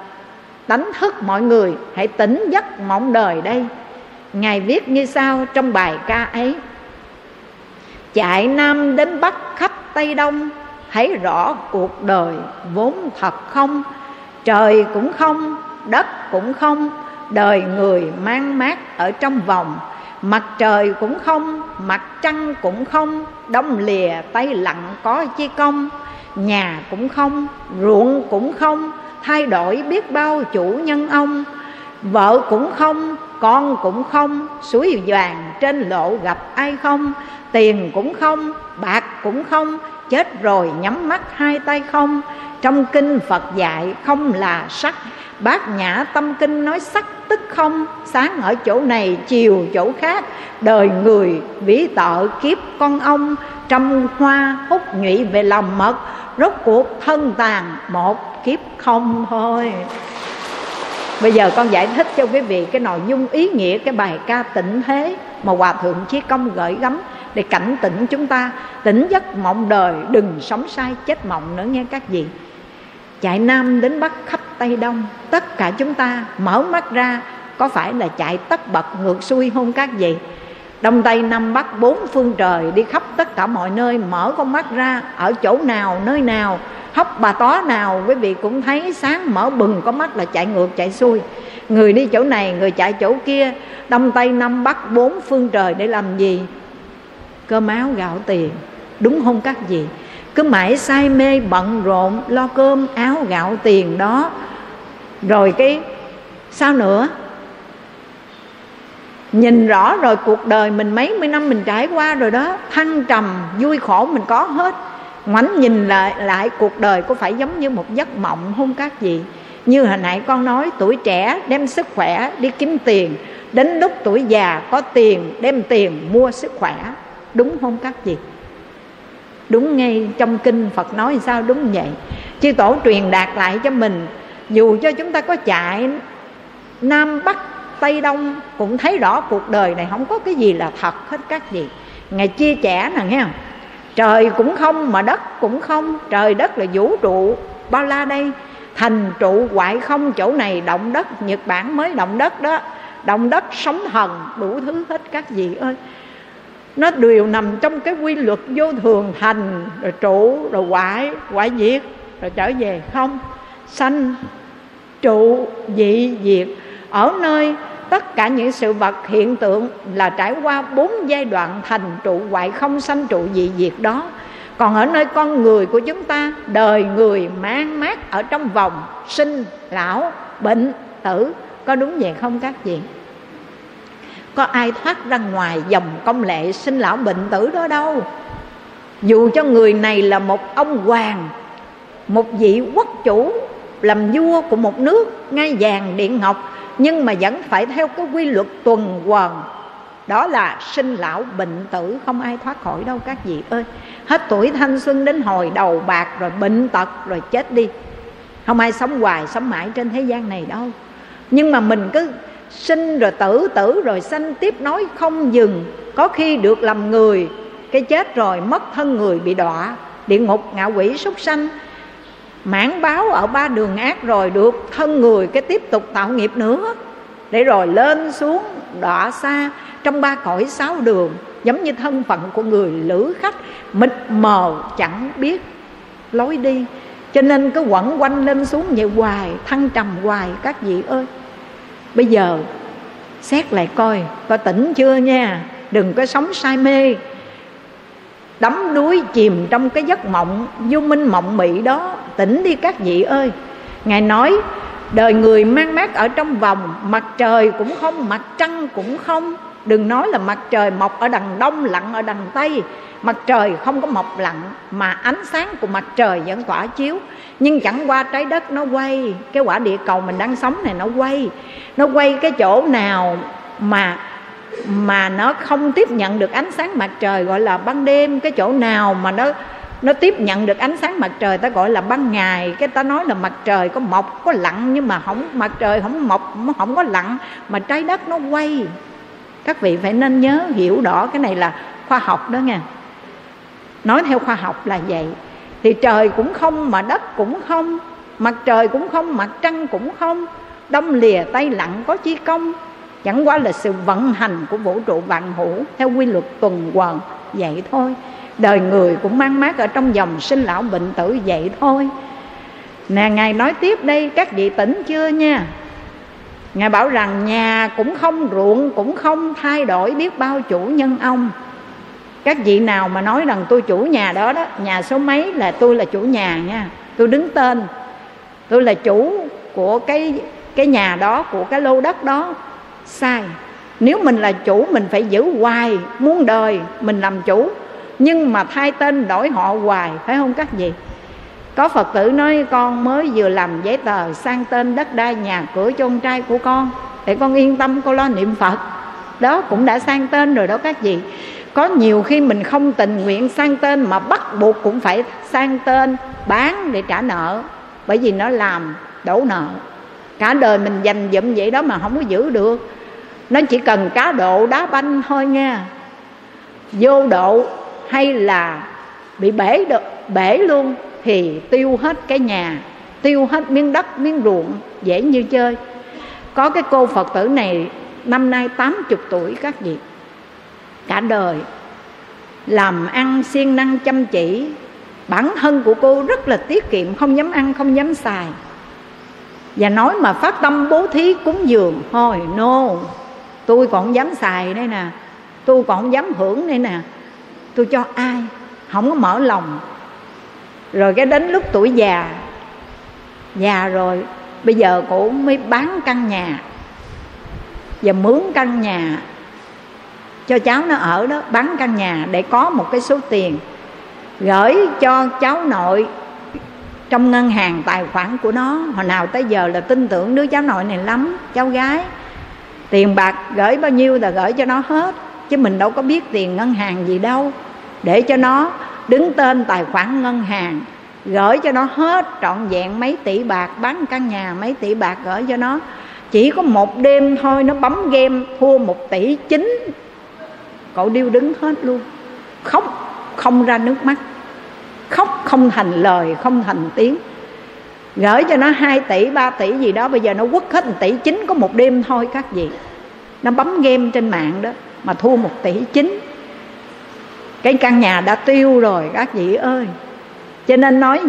đánh thức mọi người, hãy tỉnh giấc mộng đời đây. Ngài viết như sau trong bài ca ấy. Chạy nam đến bắc khắp tây đông, thấy rõ cuộc đời vốn thật không? Trời cũng không, đất cũng không, đời người mang mát ở trong vòng. Mặt trời cũng không, mặt trăng cũng không, đông lìa tay lặng có chi công? Nhà cũng không, ruộng cũng không thay đổi biết bao chủ nhân ông. Vợ cũng không, con cũng không, suối vàng trên lộ gặp ai không, tiền cũng không, bạc cũng không chết rồi nhắm mắt hai tay không? Trong kinh phật dạy không là sắc. Bát nhã tâm kinh nói sắc tức không? Sáng ở chỗ này, chiều chỗ khác. Đời người vĩ tợ kiếp con ông. Trăm hoa hút nhụy về lòng mật. Rốt cuộc thân tàn một kiếp không thôi. Bây giờ con giải thích cho quý vị cái nội dung ý nghĩa, cái bài ca tịnh thế mà hòa thượng chí công gửi gắm để cảnh tỉnh chúng ta. Tỉnh giấc mộng đời, đừng sống sai, chết mộng nữa nghe các vị. Chạy nam đến bắc khắp tây đông, tất cả chúng ta mở mắt ra, có phải là chạy tất bật ngược xuôi không các vị? Đông tây nam bắc bốn phương trời đi khắp tất cả mọi nơi, mở con mắt ra, ở chỗ nào, nơi nào hóc bà tó nào, quý vị cũng thấy sáng mở bừng có mắt là chạy ngược, chạy xuôi. Người đi chỗ này, người chạy chỗ kia. Đông tây nam bắc bốn phương trời để làm gì? Cơm áo gạo tiền. Đúng không các vị? Cứ mãi say mê bận rộn, lo cơm áo gạo tiền đó. Rồi cái, sao nữa? Nhìn rõ rồi cuộc đời mình mấy mươi năm mình trải qua rồi đó, thăng trầm, vui khổ mình có hết. Ngoảnh nhìn lại lại cuộc đời có phải giống như một giấc mộng không các gì như hồi nãy con nói, tuổi trẻ đem sức khỏe đi kiếm tiền, đến lúc tuổi già có tiền, đem tiền mua sức khỏe đúng không các gì đúng ngay trong kinh phật nói sao đúng vậy? Chư tổ truyền đạt lại cho mình, dù cho chúng ta có chạy nam bắc, tây đông, cũng thấy rõ cuộc đời này không có cái gì là thật hết các gì ngày chia trẻ nè, nghe không? Trời cũng không mà đất cũng không, trời đất là vũ trụ, bao la đây? Thành trụ hoại không, chỗ này động đất, nhật bản mới động đất đó. Động đất sóng thần đủ thứ hết các vị ơi nó đều nằm trong cái quy luật vô thường thành, rồi trụ, rồi hoại hoại diệt, rồi trở về không. Sanh, trụ, dị, diệt. Ở nơi tất cả những sự vật hiện tượng là trải qua bốn giai đoạn thành trụ hoại không, sanh trụ, dị, diệt đó. Còn ở nơi con người của chúng ta, đời người mang mát ở trong vòng, sinh, lão, bệnh, tử, có đúng vậy không các vị? Có ai thoát ra ngoài dòng công lệ sinh lão bệnh tử đó đâu? Dù cho người này là một ông hoàng, một vị quốc chủ, làm vua của một nước ngai vàng điện ngọc, nhưng mà vẫn phải theo cái quy luật tuần hoàn. Đó là sinh lão bệnh tử, không ai thoát khỏi đâu các vị ơi. Hết tuổi thanh xuân đến hồi đầu bạc rồi bệnh tật rồi chết đi. Không ai sống hoài, sống mãi trên thế gian này đâu. Nhưng mà mình cứ sinh rồi tử tử rồi sanh, tiếp nối không dừng. Có khi được làm người, cái chết rồi mất thân người bị đọa. Địa ngục ngạ quỷ súc sanh, mãn báo ở ba đường ác rồi được thân người cái tiếp tục tạo nghiệp nữa. Để rồi lên xuống, đọa xa trong ba cõi sáu đường, giống như thân phận của người lữ khách, mịt mờ chẳng biết lối đi. Cho nên cứ quẩn quanh lên xuống vậy hoài, thăng trầm hoài, các vị ơi bây giờ, xét lại coi có tỉnh chưa nha? Đừng có sống say mê. Đắm đuối chìm trong cái giấc mộng, vô minh mộng mị đó. Tỉnh đi các vị ơi. Ngài nói, đời người mang mát ở trong vòng, mặt trời cũng không, mặt trăng cũng không. Đừng nói là mặt trời mọc ở đằng đông, lặn ở đằng tây. Mặt trời không có mọc lặn, mà ánh sáng của mặt trời vẫn tỏa chiếu nhưng chẳng qua trái đất nó quay, cái quả địa cầu mình đang sống này nó quay. Nó quay cái chỗ nào mà mà nó không tiếp nhận được ánh sáng mặt trời gọi là ban đêm. Cái chỗ nào mà nó nó tiếp nhận được ánh sáng mặt trời ta gọi là ban ngày. Cái ta nói là mặt trời có mọc, có lặn nhưng mà không, mặt trời không mọc, không có lặn, mà trái đất nó quay. Các vị phải nên nhớ hiểu rõ cái này là khoa học đó nha. Nói theo khoa học là vậy thì trời cũng không, mà đất cũng không mặt trời cũng không mặt trăng cũng không. Đông lìa tay lặng có chi công. Chẳng qua là sự vận hành của vũ trụ vạn hữu theo quy luật tuần hoàn, vậy thôi. Đời người cũng mang mát ở trong dòng sinh lão bệnh tử, vậy thôi. Nè, ngài nói tiếp đây, các vị tỉnh chưa nha? Ngài bảo rằng nhà cũng không, ruộng cũng không, thay đổi biết bao chủ nhân ông các vị nào mà nói rằng tôi chủ nhà đó đó, nhà số mấy là tôi là chủ nhà nha. Tôi đứng tên. Tôi là chủ của cái cái nhà đó, của cái lô đất đó. Sai. Nếu mình là chủ, mình phải giữ hoài muốn đời mình làm chủ. Nhưng mà thay tên đổi họ hoài, phải không các vị? Có phật tử nói, con mới vừa làm giấy tờ sang tên đất đai nhà cửa cho con trai của con. Để con yên tâm, con lo niệm phật. Đó cũng đã sang tên rồi đó các vị có nhiều khi mình không tình nguyện sang tên mà bắt buộc cũng phải sang tên bán để trả nợ. Bởi vì nó làm đổ nợ. Cả đời mình dành dụm vậy đó mà không có giữ được. Nó chỉ cần cá độ đá banh thôi nha. Vô độ hay là bị bể được bể luôn thì tiêu hết cái nhà, tiêu hết miếng đất, miếng ruộng, dễ như chơi. Có cái cô phật tử này năm nay 80 tuổi các vị cả đời. Làm ăn siêng năng chăm chỉ, bản thân của cô rất là tiết kiệm, không dám ăn, không dám xài. Và nói mà phát tâm bố thí cúng dường, thôi, no, tôi còn dám xài đây nè, tôi còn dám hưởng đây nè, tôi cho ai, không có mở lòng. Rồi cái đến lúc tuổi già già rồi, bây giờ cổ mới bán căn nhà và mướn căn nhà cho cháu nó ở đó bán căn nhà để có một cái số tiền, gửi cho cháu nội trong ngân hàng tài khoản của nó. Hồi nào tới giờ là tin tưởng đứa cháu nội này lắm, cháu gái. Tiền bạc gửi bao nhiêu là gửi cho nó hết, chứ mình đâu có biết tiền ngân hàng gì đâu. Để cho nó đứng tên tài khoản ngân hàng, gửi cho nó hết, trọn vẹn mấy tỷ bạc, bán căn nhà mấy tỷ bạc gửi cho nó. Chỉ có một đêm thôi, nó bấm game, thua một tỷ chín cậu điêu đứng hết luôn. Khóc không ra nước mắt. Khóc không thành lời, không thành tiếng. Gửi cho nó 2 tỷ 3 tỷ gì đó, bây giờ nó quất hết 1 tỷ chín có một đêm thôi các vị nó bấm game trên mạng đó, mà thua một tỷ chín. Cái căn nhà đã tiêu rồi, các vị ơi. Cho nên nói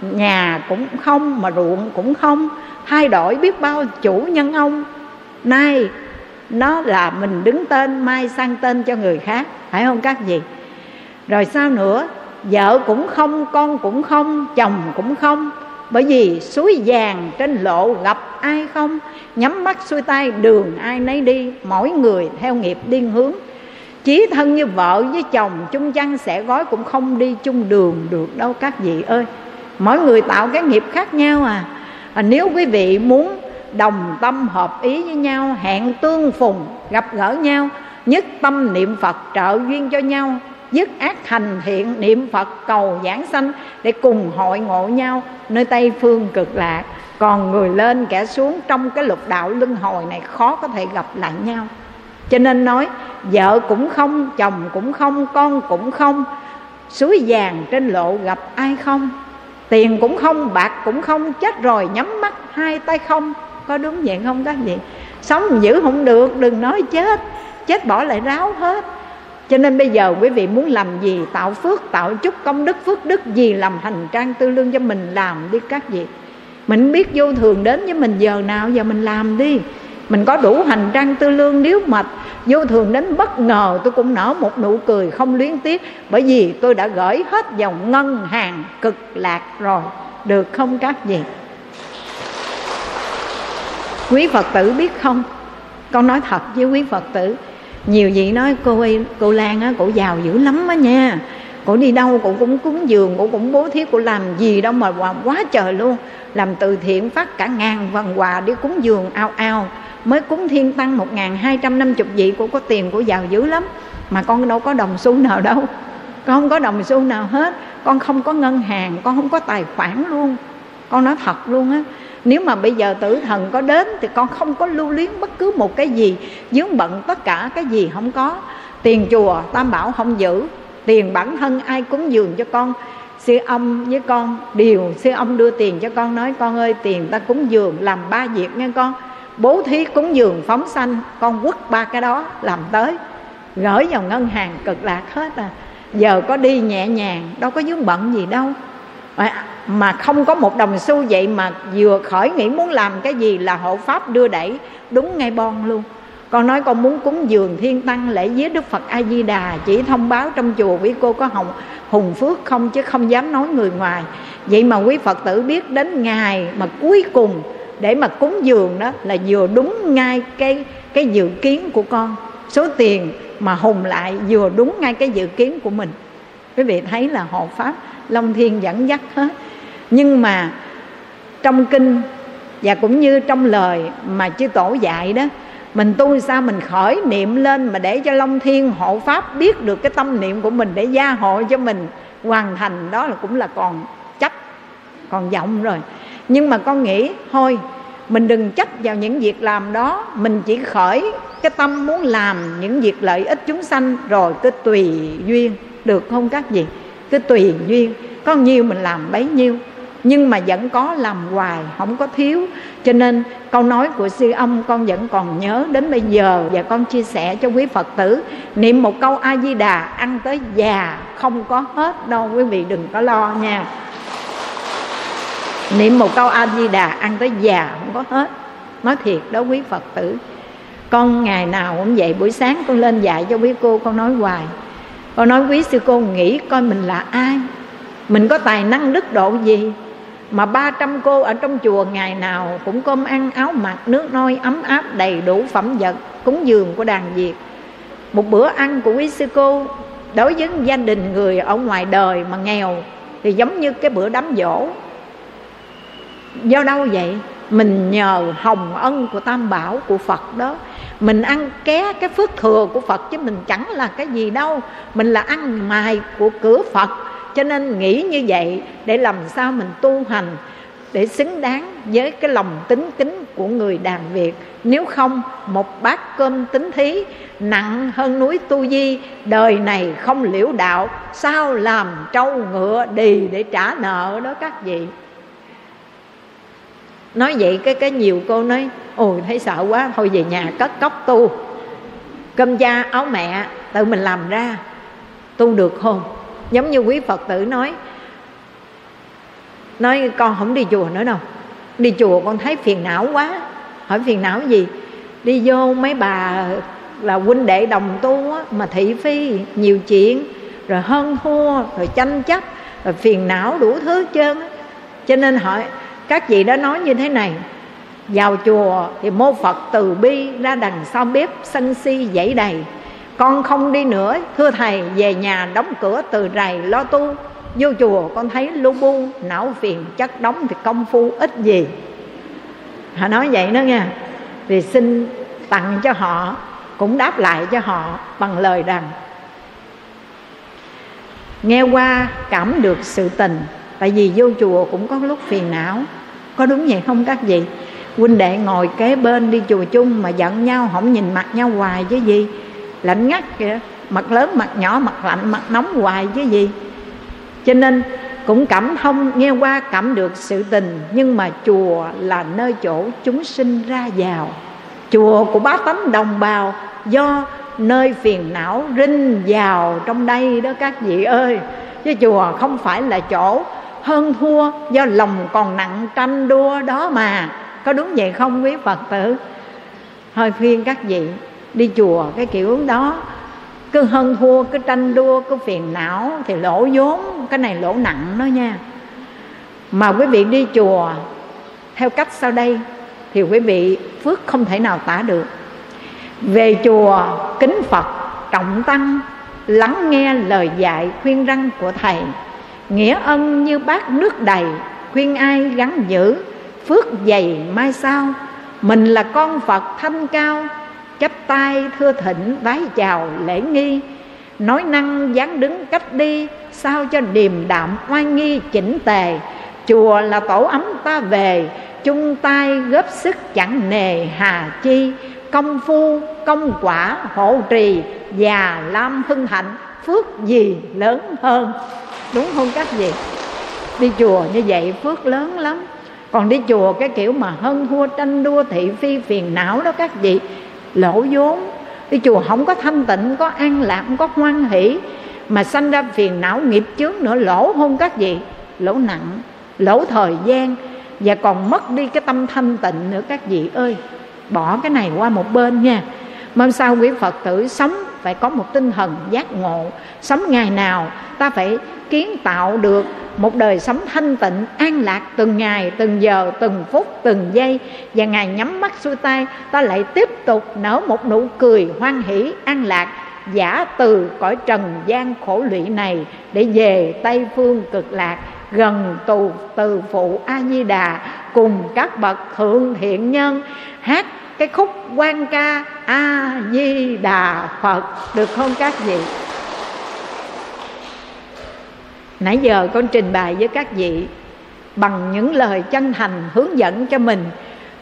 nhà cũng không, mà ruộng cũng không. Thay đổi biết bao chủ nhân ông. Nay nó là mình đứng tên mai sang tên cho người khác phải không các gì rồi sao nữa? Vợ cũng không con cũng không chồng cũng không. Bởi vì suối vàng trên lộ gặp ai không? Nhắm mắt xuôi tay đường ai nấy đi. Mỗi người theo nghiệp điên hướng. Chí thân như vợ với chồng chung chăn sẽ gói cũng không đi chung đường được đâu các vị ơi. Mỗi người tạo cái nghiệp khác nhau à, à nếu quý vị muốn đồng tâm hợp ý với nhau, hẹn tương phùng, gặp gỡ nhau, nhất tâm niệm phật trợ duyên cho nhau, dứt ác thành thiện niệm phật cầu giảng sanh để cùng hội ngộ nhau, nơi tây phương cực lạc. Còn người lên kẻ xuống trong cái lục đạo luân hồi này khó có thể gặp lại nhau. Cho nên nói, vợ cũng không, chồng cũng không, con cũng không, suối vàng trên lộ gặp ai không? Tiền cũng không, bạc cũng không, chết rồi nhắm mắt hai tay không? Có đúng vậy không các vị? Sống giữ không được, đừng nói chết. Chết bỏ lại ráo hết. Cho nên bây giờ quý vị muốn làm gì? Tạo phước, tạo chút công đức, phước đức gì làm hành trang tư lương cho mình làm đi các vị. Mình biết vô thường đến với mình giờ nào, giờ mình làm đi. Mình có đủ hành trang tư lương nếu mà vô thường đến bất ngờ, tôi cũng nở một nụ cười không luyến tiếc. Bởi vì tôi đã gửi hết vào ngân hàng cực lạc rồi. Được không các vị? Quý phật tử biết không? Con nói thật với quý phật tử. Nhiều vị nói, cô ơi, cô lan á, cổ giàu dữ lắm á nha. Cổ đi đâu, cổ cũng cúng dường, cổ cũng bố thí, cổ làm gì đâu mà quá trời luôn. Làm từ thiện phát cả ngàn phần quà đi cúng dường ao ao. Mới cúng thiên tăng một ngàn hai trăm năm chục vị của có tiền của giàu dữ lắm. Mà con đâu có đồng xu nào đâu. Con không có đồng xu nào hết. Con không có ngân hàng, con không có tài khoản luôn. Con nói thật luôn á nếu mà bây giờ tử thần có đến thì con không có lưu luyến bất cứ một cái gì, dướng bận tất cả cái gì không có. Tiền chùa tam bảo không giữ, tiền bản thân ai cúng dường cho con? Sư ông với con, điều sư ông đưa tiền cho con nói, con ơi, tiền ta cúng dường làm ba việc nha con. Bố thí cúng dường phóng sanh, con quất ba cái đó làm tới. Gửi vào ngân hàng cực lạc hết à. Giờ có đi nhẹ nhàng, đâu có vướng bận gì đâu mà không có một đồng xu vậy mà vừa khởi nghĩ muốn làm cái gì là hộ pháp đưa đẩy, đúng ngay bon luôn. Con nói con muốn cúng dường thiên tăng lễ viết đức phật a di đà chỉ thông báo trong chùa quý cô có hồng, hùng phước không chứ không dám nói người ngoài. Vậy mà quý phật tử biết đến ngày mà cuối cùng để mà cúng dường đó là vừa đúng ngay cái cái dự kiến của con. Số tiền mà hùng lại vừa đúng ngay cái dự kiến của mình. Quý vị thấy là hộ pháp long thiên dẫn dắt hết nhưng mà trong kinh và cũng như trong lời mà chư tổ dạy đó, mình tu sao mình khởi niệm lên mà để cho long thiên hộ pháp biết được cái tâm niệm của mình để gia hộ cho mình hoàn thành, đó là cũng là còn chấp, còn vọng rồi. Nhưng mà con nghĩ, thôi, mình đừng chấp vào những việc làm đó, mình chỉ khởi cái tâm muốn làm những việc lợi ích chúng sanh rồi cứ tùy duyên, được không các vị? Cứ tùy duyên. Có nhiêu mình làm bấy nhiêu nhưng mà vẫn có làm hoài, không có thiếu. Cho nên câu nói của sư ông con vẫn còn nhớ đến bây giờ và con chia sẻ cho quý phật tử. Niệm một câu a di đà ăn tới già, không có hết đâu, quý vị đừng có lo nha. Niệm một câu a di đà ăn tới già, không có hết. Nói thiệt đó quý phật tử. Con ngày nào cũng vậy, buổi sáng con lên dạy cho quý cô, con nói hoài. Con nói, quý sư cô, nghĩ coi mình là ai? Mình có tài năng đức độ gì? Mà 300 cô ở trong chùa ngày nào cũng cơm ăn áo mặc, nước nôi ấm áp đầy đủ phẩm vật, cúng dường của đàn Việt. Một bữa ăn của quý sư cô, đối với gia đình người ở ngoài đời mà nghèo, thì giống như cái bữa đám dỗ do đâu vậy? Mình nhờ hồng ân của tam bảo, của phật đó. Mình ăn ké cái phước thừa của phật chứ mình chẳng là cái gì đâu. Mình là ăn mài của cửa phật cho nên nghĩ như vậy để làm sao mình tu hành, để xứng đáng với cái lòng tính kính của người đàn Việt. Nếu không, một bát cơm tính thí, nặng hơn núi tu di, đời này không liễu đạo, sao làm trâu ngựa đì để trả nợ đó các vị? Nói vậy cái cái nhiều cô nói, ôi, thấy sợ quá, thôi về nhà cất cốc tu. Cơm cha áo mẹ tự mình làm ra, tu được không? Giống như quý phật tử nói nói con không đi chùa nữa đâu. Đi chùa con thấy phiền não quá. Hỏi phiền não gì? Đi vô mấy bà là huynh đệ đồng tu á, mà thị phi nhiều chuyện rồi hơn thua rồi tranh chấp rồi phiền não đủ thứ hết trơn á. cho nên hỏi các vị đã nói như thế này vào chùa thì mô phật từ bi ra đằng sau bếp sân si dãy đầy con không đi nữa. Thưa thầy, về nhà đóng cửa từ rày lo tu. Vô chùa con thấy lu bu, não phiền, chất đóng thì công phu ít gì. Họ nói vậy đó nha. Thì xin tặng cho họ, cũng đáp lại cho họ bằng lời rằng, nghe qua cảm được sự tình, tại vì vô chùa cũng có lúc phiền não. Có đúng vậy không các vị? Huynh đệ ngồi kế bên đi chùa chung mà giận nhau không nhìn mặt nhau hoài chứ gì lạnh ngắt kìa. Mặt lớn, mặt nhỏ, mặt lạnh, mặt nóng hoài chứ gì. Cho nên cũng cảm thông, nghe qua cảm được sự tình, nhưng mà chùa là nơi chỗ chúng sinh ra vào. Chùa của bá tánh đồng bào do nơi phiền não rinh vào trong đây đó các vị ơi. Chứ chùa không phải là chỗ hơn thua do lòng còn nặng tranh đua đó mà. Có đúng vậy không quý phật tử? Hơi khuyên các vị đi chùa, cái kiểu đó. Cứ hơn thua cứ tranh đua, cứ phiền não, thì lỗ vốn. Cái này lỗ nặng đó nha. Mà quý vị đi chùa, theo cách sau đây, thì quý vị phước không thể nào tả được. Về chùa, kính phật, trọng tăng, lắng nghe lời dạy, khuyên răng của thầy. Nghĩa ân như bát nước đầy, khuyên ai gắn giữ, phước dày mai sau. Mình là con phật thanh cao chắp tay thưa thỉnh vái chào lễ nghi, nói năng dáng đứng cách đi, sao cho điềm đạm oai nghi chỉnh tề. Chùa là tổ ấm ta về, chung tay góp sức chẳng nề hà chi. Công phu, công quả, hộ trì già lam hưng hạnh, phước gì lớn hơn? Đúng không các vị? Đi chùa như vậy phước lớn lắm. Còn đi chùa cái kiểu mà hơn thua tranh đua thị phi phiền não đó các vị lỗ vốn. Đi chùa không có thanh tịnh, có an lạc, không có hoan hỷ, mà sanh ra phiền não nghiệp chướng nữa, lỗ hôn các vị lỗ nặng, lỗ thời gian, và còn mất đi cái tâm thanh tịnh nữa. Các vị ơi, bỏ cái này qua một bên nha. Mong sao quý phật tử sống phải có một tinh thần giác ngộ. Sống ngày nào, ta phải kiến tạo được một đời sống thanh tịnh, an lạc từng ngày, từng giờ, từng phút, từng giây. Và ngày nhắm mắt xuôi tay, ta lại tiếp tục nở một nụ cười hoan hỷ, an lạc, giả từ cõi trần gian khổ lụy này để về tây phương cực lạc, gần tù từ phụ a di đà cùng các bậc thượng thiện nhân. Hát cái khúc quan ca a di đà phật, được không các vị? Nãy giờ con trình bày với các vị bằng những lời chân thành hướng dẫn cho mình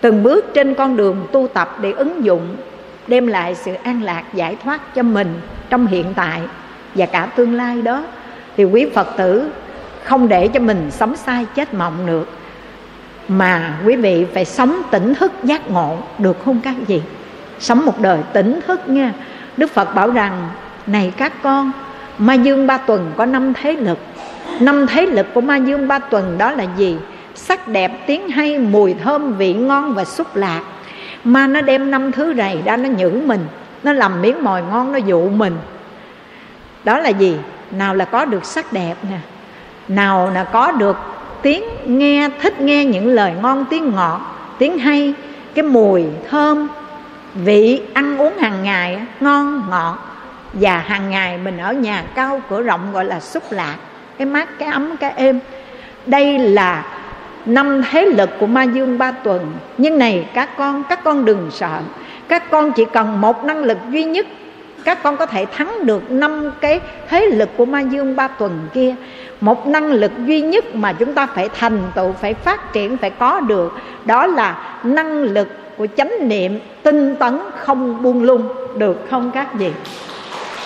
từng bước trên con đường tu tập để ứng dụng, đem lại sự an lạc giải thoát cho mình trong hiện tại và cả tương lai đó. Thì quý phật tử không để cho mình sống sai chết mộng được mà quý vị phải sống tỉnh thức giác ngộ, được không các vị? Sống một đời tỉnh thức nha. Đức phật bảo rằng, này các con, ma dương ba tuần có năm thế lực. Năm thế lực của ma dương ba tuần đó là gì? Sắc đẹp, tiếng hay, mùi thơm, vị ngon và xúc lạc. Ma nó đem năm thứ này ra nó nhử mình, nó làm miếng mồi ngon, nó dụ mình. Đó là gì? Nào là có được sắc đẹp nè. Nào là có được tiếng, nghe, thích nghe những lời ngon, tiếng ngọt, tiếng hay, cái mùi thơm, vị ăn uống hàng ngày ngon, ngọt. Và hàng ngày mình ở nhà cao cửa rộng gọi là xúc lạc, cái mát, cái ấm, cái êm. Đây là năm thế lực của ma dương ba tuần. Nhưng này, các con các con đừng sợ. Các con chỉ cần một năng lực duy nhất các con có thể thắng được năm cái thế lực của ma dương ba tuần kia. Một năng lực duy nhất mà chúng ta phải thành tựu, phải phát triển, phải có được, đó là năng lực của chánh niệm tinh tấn không buông lung, được không các vị?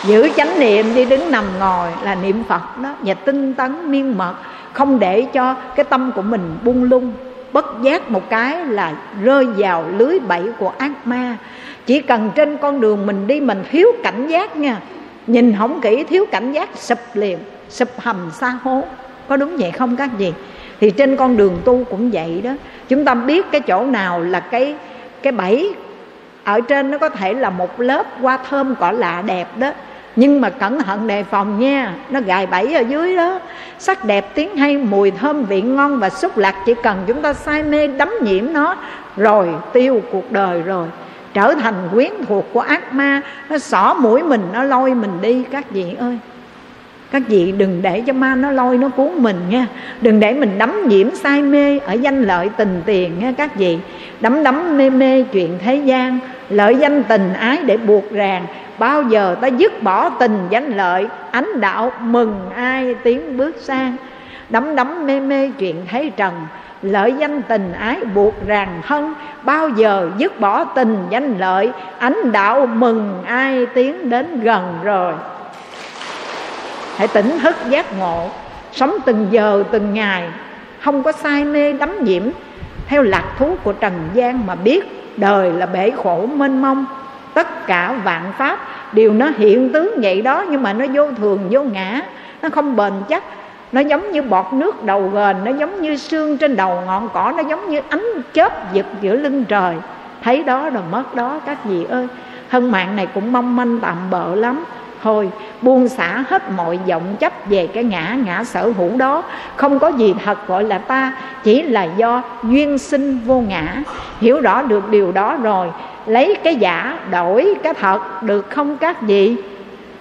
Giữ chánh niệm đi đứng nằm ngồi là niệm phật đó, và tinh tấn miên mật, không để cho cái tâm của mình buông lung. Bất giác một cái là rơi vào lưới bẫy của ác ma chỉ cần trên con đường mình đi, mình thiếu cảnh giác nha. Nhìn không kỹ, thiếu cảnh giác, sụp liền, sụp hầm xa hố. Có đúng vậy không các gì thì trên con đường tu cũng vậy đó. Chúng ta biết cái chỗ nào là cái cái bẫy. Ở trên nó có thể là một lớp hoa thơm cỏ lạ đẹp đó. Nhưng mà cẩn thận đề phòng nha, nó gài bẫy ở dưới đó. Sắc đẹp tiếng hay, mùi thơm vị ngon và xúc lạc, chỉ cần chúng ta say mê đắm nhiễm nó, rồi tiêu cuộc đời rồi trở thành quyến thuộc của ác ma, nó xỏ mũi mình, nó lôi mình đi. Các vị ơi, các vị đừng để cho ma nó lôi, nó cuốn mình nha. Đừng để mình đắm nhiễm say mê ở danh lợi tình tiền nha, các vị. Đắm đắm mê mê chuyện thế gian, lợi danh tình ái để buộc ràng. Bao giờ ta dứt bỏ tình danh lợi, ánh đạo mừng ai tiến bước sang. Đắm đắm mê mê chuyện thế trần lợi danh tình ái buộc ràng thân, bao giờ dứt bỏ tình danh lợi, ánh đạo mừng ai tiến đến gần rồi. Hãy tỉnh thức giác ngộ, sống từng giờ từng ngày, không có sai mê đắm nhiễm. Theo lạc thú của trần gian mà biết, đời là bể khổ mênh mông. Tất cả vạn pháp đều nó hiện tướng vậy đó, nhưng mà nó vô thường, vô ngã, nó không bền chắc nó giống như bọt nước đầu gền, nó giống như xương trên đầu ngọn cỏ, nó giống như ánh chớp giật giữa lưng trời. Thấy đó rồi mất đó, các vị ơi. Thân mạng này cũng mong manh tạm bợ lắm. Thôi, buông xả hết mọi vọng chấp về cái ngã ngã sở hữu đó. Không có gì thật gọi là ta, chỉ là do duyên sinh vô ngã. Hiểu rõ được điều đó rồi, lấy cái giả, đổi cái thật, được không các vị?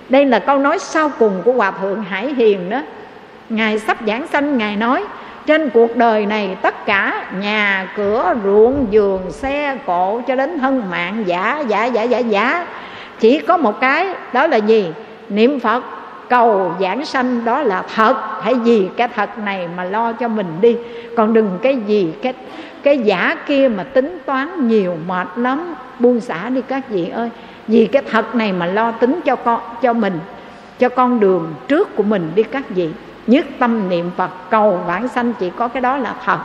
Đây là câu nói sau cùng của hòa thượng hải hiền đó ngài sắp giảng sanh, ngài nói, trên cuộc đời này tất cả nhà cửa, ruộng, giường, xe cộ cho đến thân mạng, giả giả giả giả giả. Chỉ có một cái, đó là gì? Niệm phật, cầu giảng sanh, đó là thật. Hãy vì cái thật này mà lo cho mình đi. Còn đừng cái gì, cái cái giả kia mà tính toán nhiều, mệt lắm. Buông xả đi các vị ơi. Vì cái thật này mà lo tính cho con, cho mình, cho con đường trước của mình đi các vị nhất tâm niệm phật, cầu vãng sanh chỉ có cái đó là thật.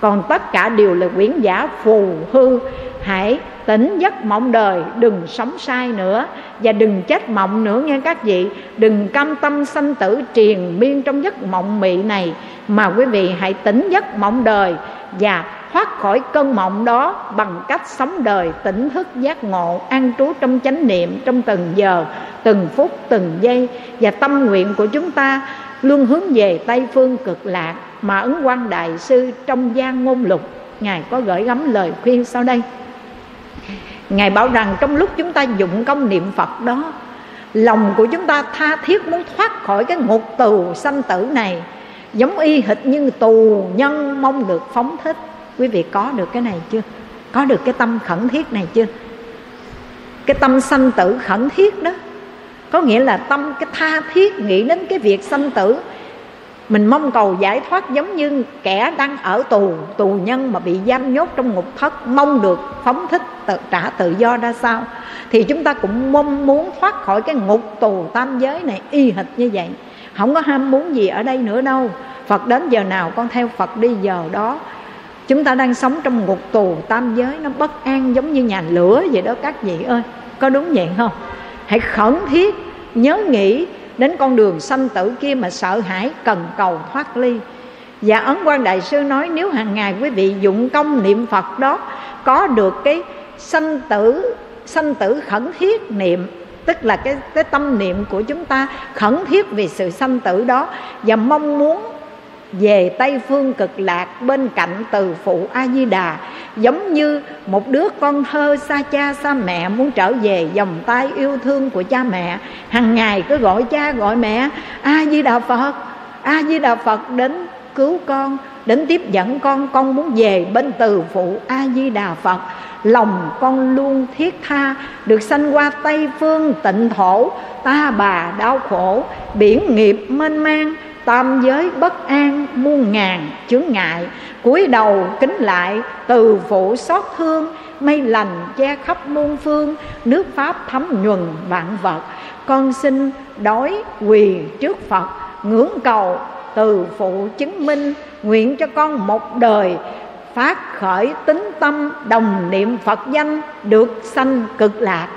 Còn tất cả đều là quyển giả phù hư. Hãy tỉnh giấc mộng đời, đừng sống sai nữa. Và đừng chết mộng nữa nghe các vị. Đừng cam tâm sanh tử triền miên trong giấc mộng mị này. Mà quý vị hãy tỉnh giấc mộng đời và thoát khỏi cơn mộng đó bằng cách sống đời tỉnh thức giác ngộ, an trú trong chánh niệm trong từng giờ, từng phút, từng giây. Và tâm nguyện của chúng ta luôn hướng về tây phương cực lạc mà ấn quan đại sư trong gian ngôn lục. Ngài có gửi gắm lời khuyên sau đây. Ngài bảo rằng trong lúc chúng ta dụng công niệm phật đó, lòng của chúng ta tha thiết muốn thoát khỏi cái ngục tù sanh tử này, giống y hệt như tù nhân mong được phóng thích. Quý vị có được cái này chưa? Có được cái tâm khẩn thiết này chưa? Cái tâm sanh tử khẩn thiết đó có nghĩa là tâm cái tha thiết nghĩ đến cái việc sanh tử. Mình mong cầu giải thoát giống như kẻ đang ở tù tù nhân mà bị giam nhốt trong ngục thất mong được phóng thích tự, trả tự do ra sao? Thì chúng ta cũng mong muốn thoát khỏi cái ngục tù tam giới này y hệt như vậy. Không có ham muốn gì ở đây nữa đâu. Phật đến giờ nào con theo phật đi giờ đó. Chúng ta đang sống trong ngục tù tam giới nó bất an giống như nhà lửa vậy đó các vị ơi. Có đúng vậy không? Hãy khẩn thiết nhớ nghĩ đến con đường sanh tử kia mà sợ hãi, cần cầu thoát ly. Và ấn quan đại sư nói, nếu hàng ngày quý vị dụng công niệm phật đó, có được cái sanh tử sanh tử khẩn thiết niệm, tức là cái cái tâm niệm của chúng ta khẩn thiết vì sự sanh tử đó, và mong muốn về tây phương cực lạc bên cạnh từ phụ a di đà giống như một đứa con thơ xa cha xa mẹ muốn trở về vòng tay yêu thương của cha mẹ. Hàng ngày cứ gọi cha gọi mẹ a di đà phật a di đà phật đến cứu con, đến tiếp dẫn con con muốn về bên từ phụ a di đà phật. Lòng con luôn thiết tha, được sanh qua tây phương tịnh thổ, ta bà đau khổ, biển nghiệp mênh mang tam giới bất an muôn ngàn chướng ngại, cúi đầu kính lại, từ phụ xót thương, mây lành che khắp muôn phương, nước pháp thấm nhuần vạn vật. Con xin đói quỳ trước phật, ngưỡng cầu từ phụ chứng minh, nguyện cho con một đời phát khởi tính tâm đồng niệm phật danh được sanh cực lạc.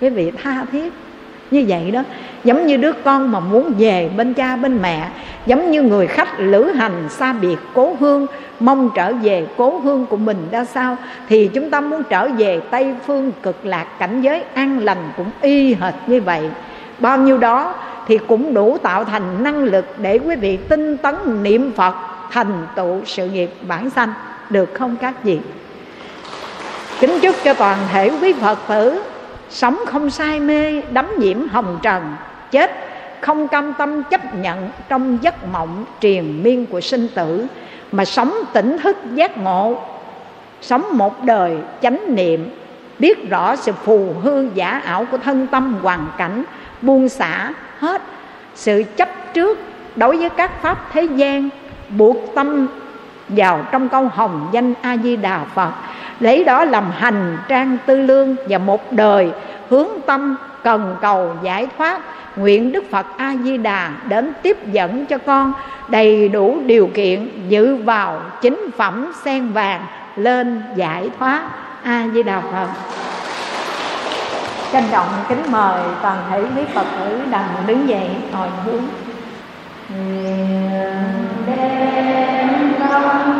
Quý vị tha thiết như vậy đó, giống như đứa con mà muốn về bên cha bên mẹ, giống như người khách lữ hành xa biệt cố hương, mong trở về cố hương của mình ra sao, thì chúng ta muốn trở về tây phương cực lạc cảnh giới an lành cũng y hệt như vậy. Bao nhiêu đó thì cũng đủ tạo thành năng lực để quý vị tinh tấn niệm phật, thành tựu sự nghiệp bản sanh. Được không các vị? Kính chúc cho toàn thể quý phật tử sống không say mê, đắm nhiễm hồng trần. Chết không cam tâm chấp nhận trong giấc mộng triền miên của sinh tử, mà sống tỉnh thức giác ngộ. Sống một đời chánh niệm, biết rõ sự phù hư giả ảo của thân tâm hoàn cảnh, buông xả hết sự chấp trước đối với các pháp thế gian, buộc tâm vào trong câu hồng danh a di đà phật. Lấy đó làm hành trang tư lương và một đời hướng tâm cần cầu giải thoát. Nguyện đức phật a di đà đến tiếp dẫn cho con đầy đủ điều kiện dự vào chính phẩm sen vàng lên giải thoát. A di đà phật. Trân trọng kính mời toàn thể quý phật tử đành đứng dậy ngồi hướng đem Thank you.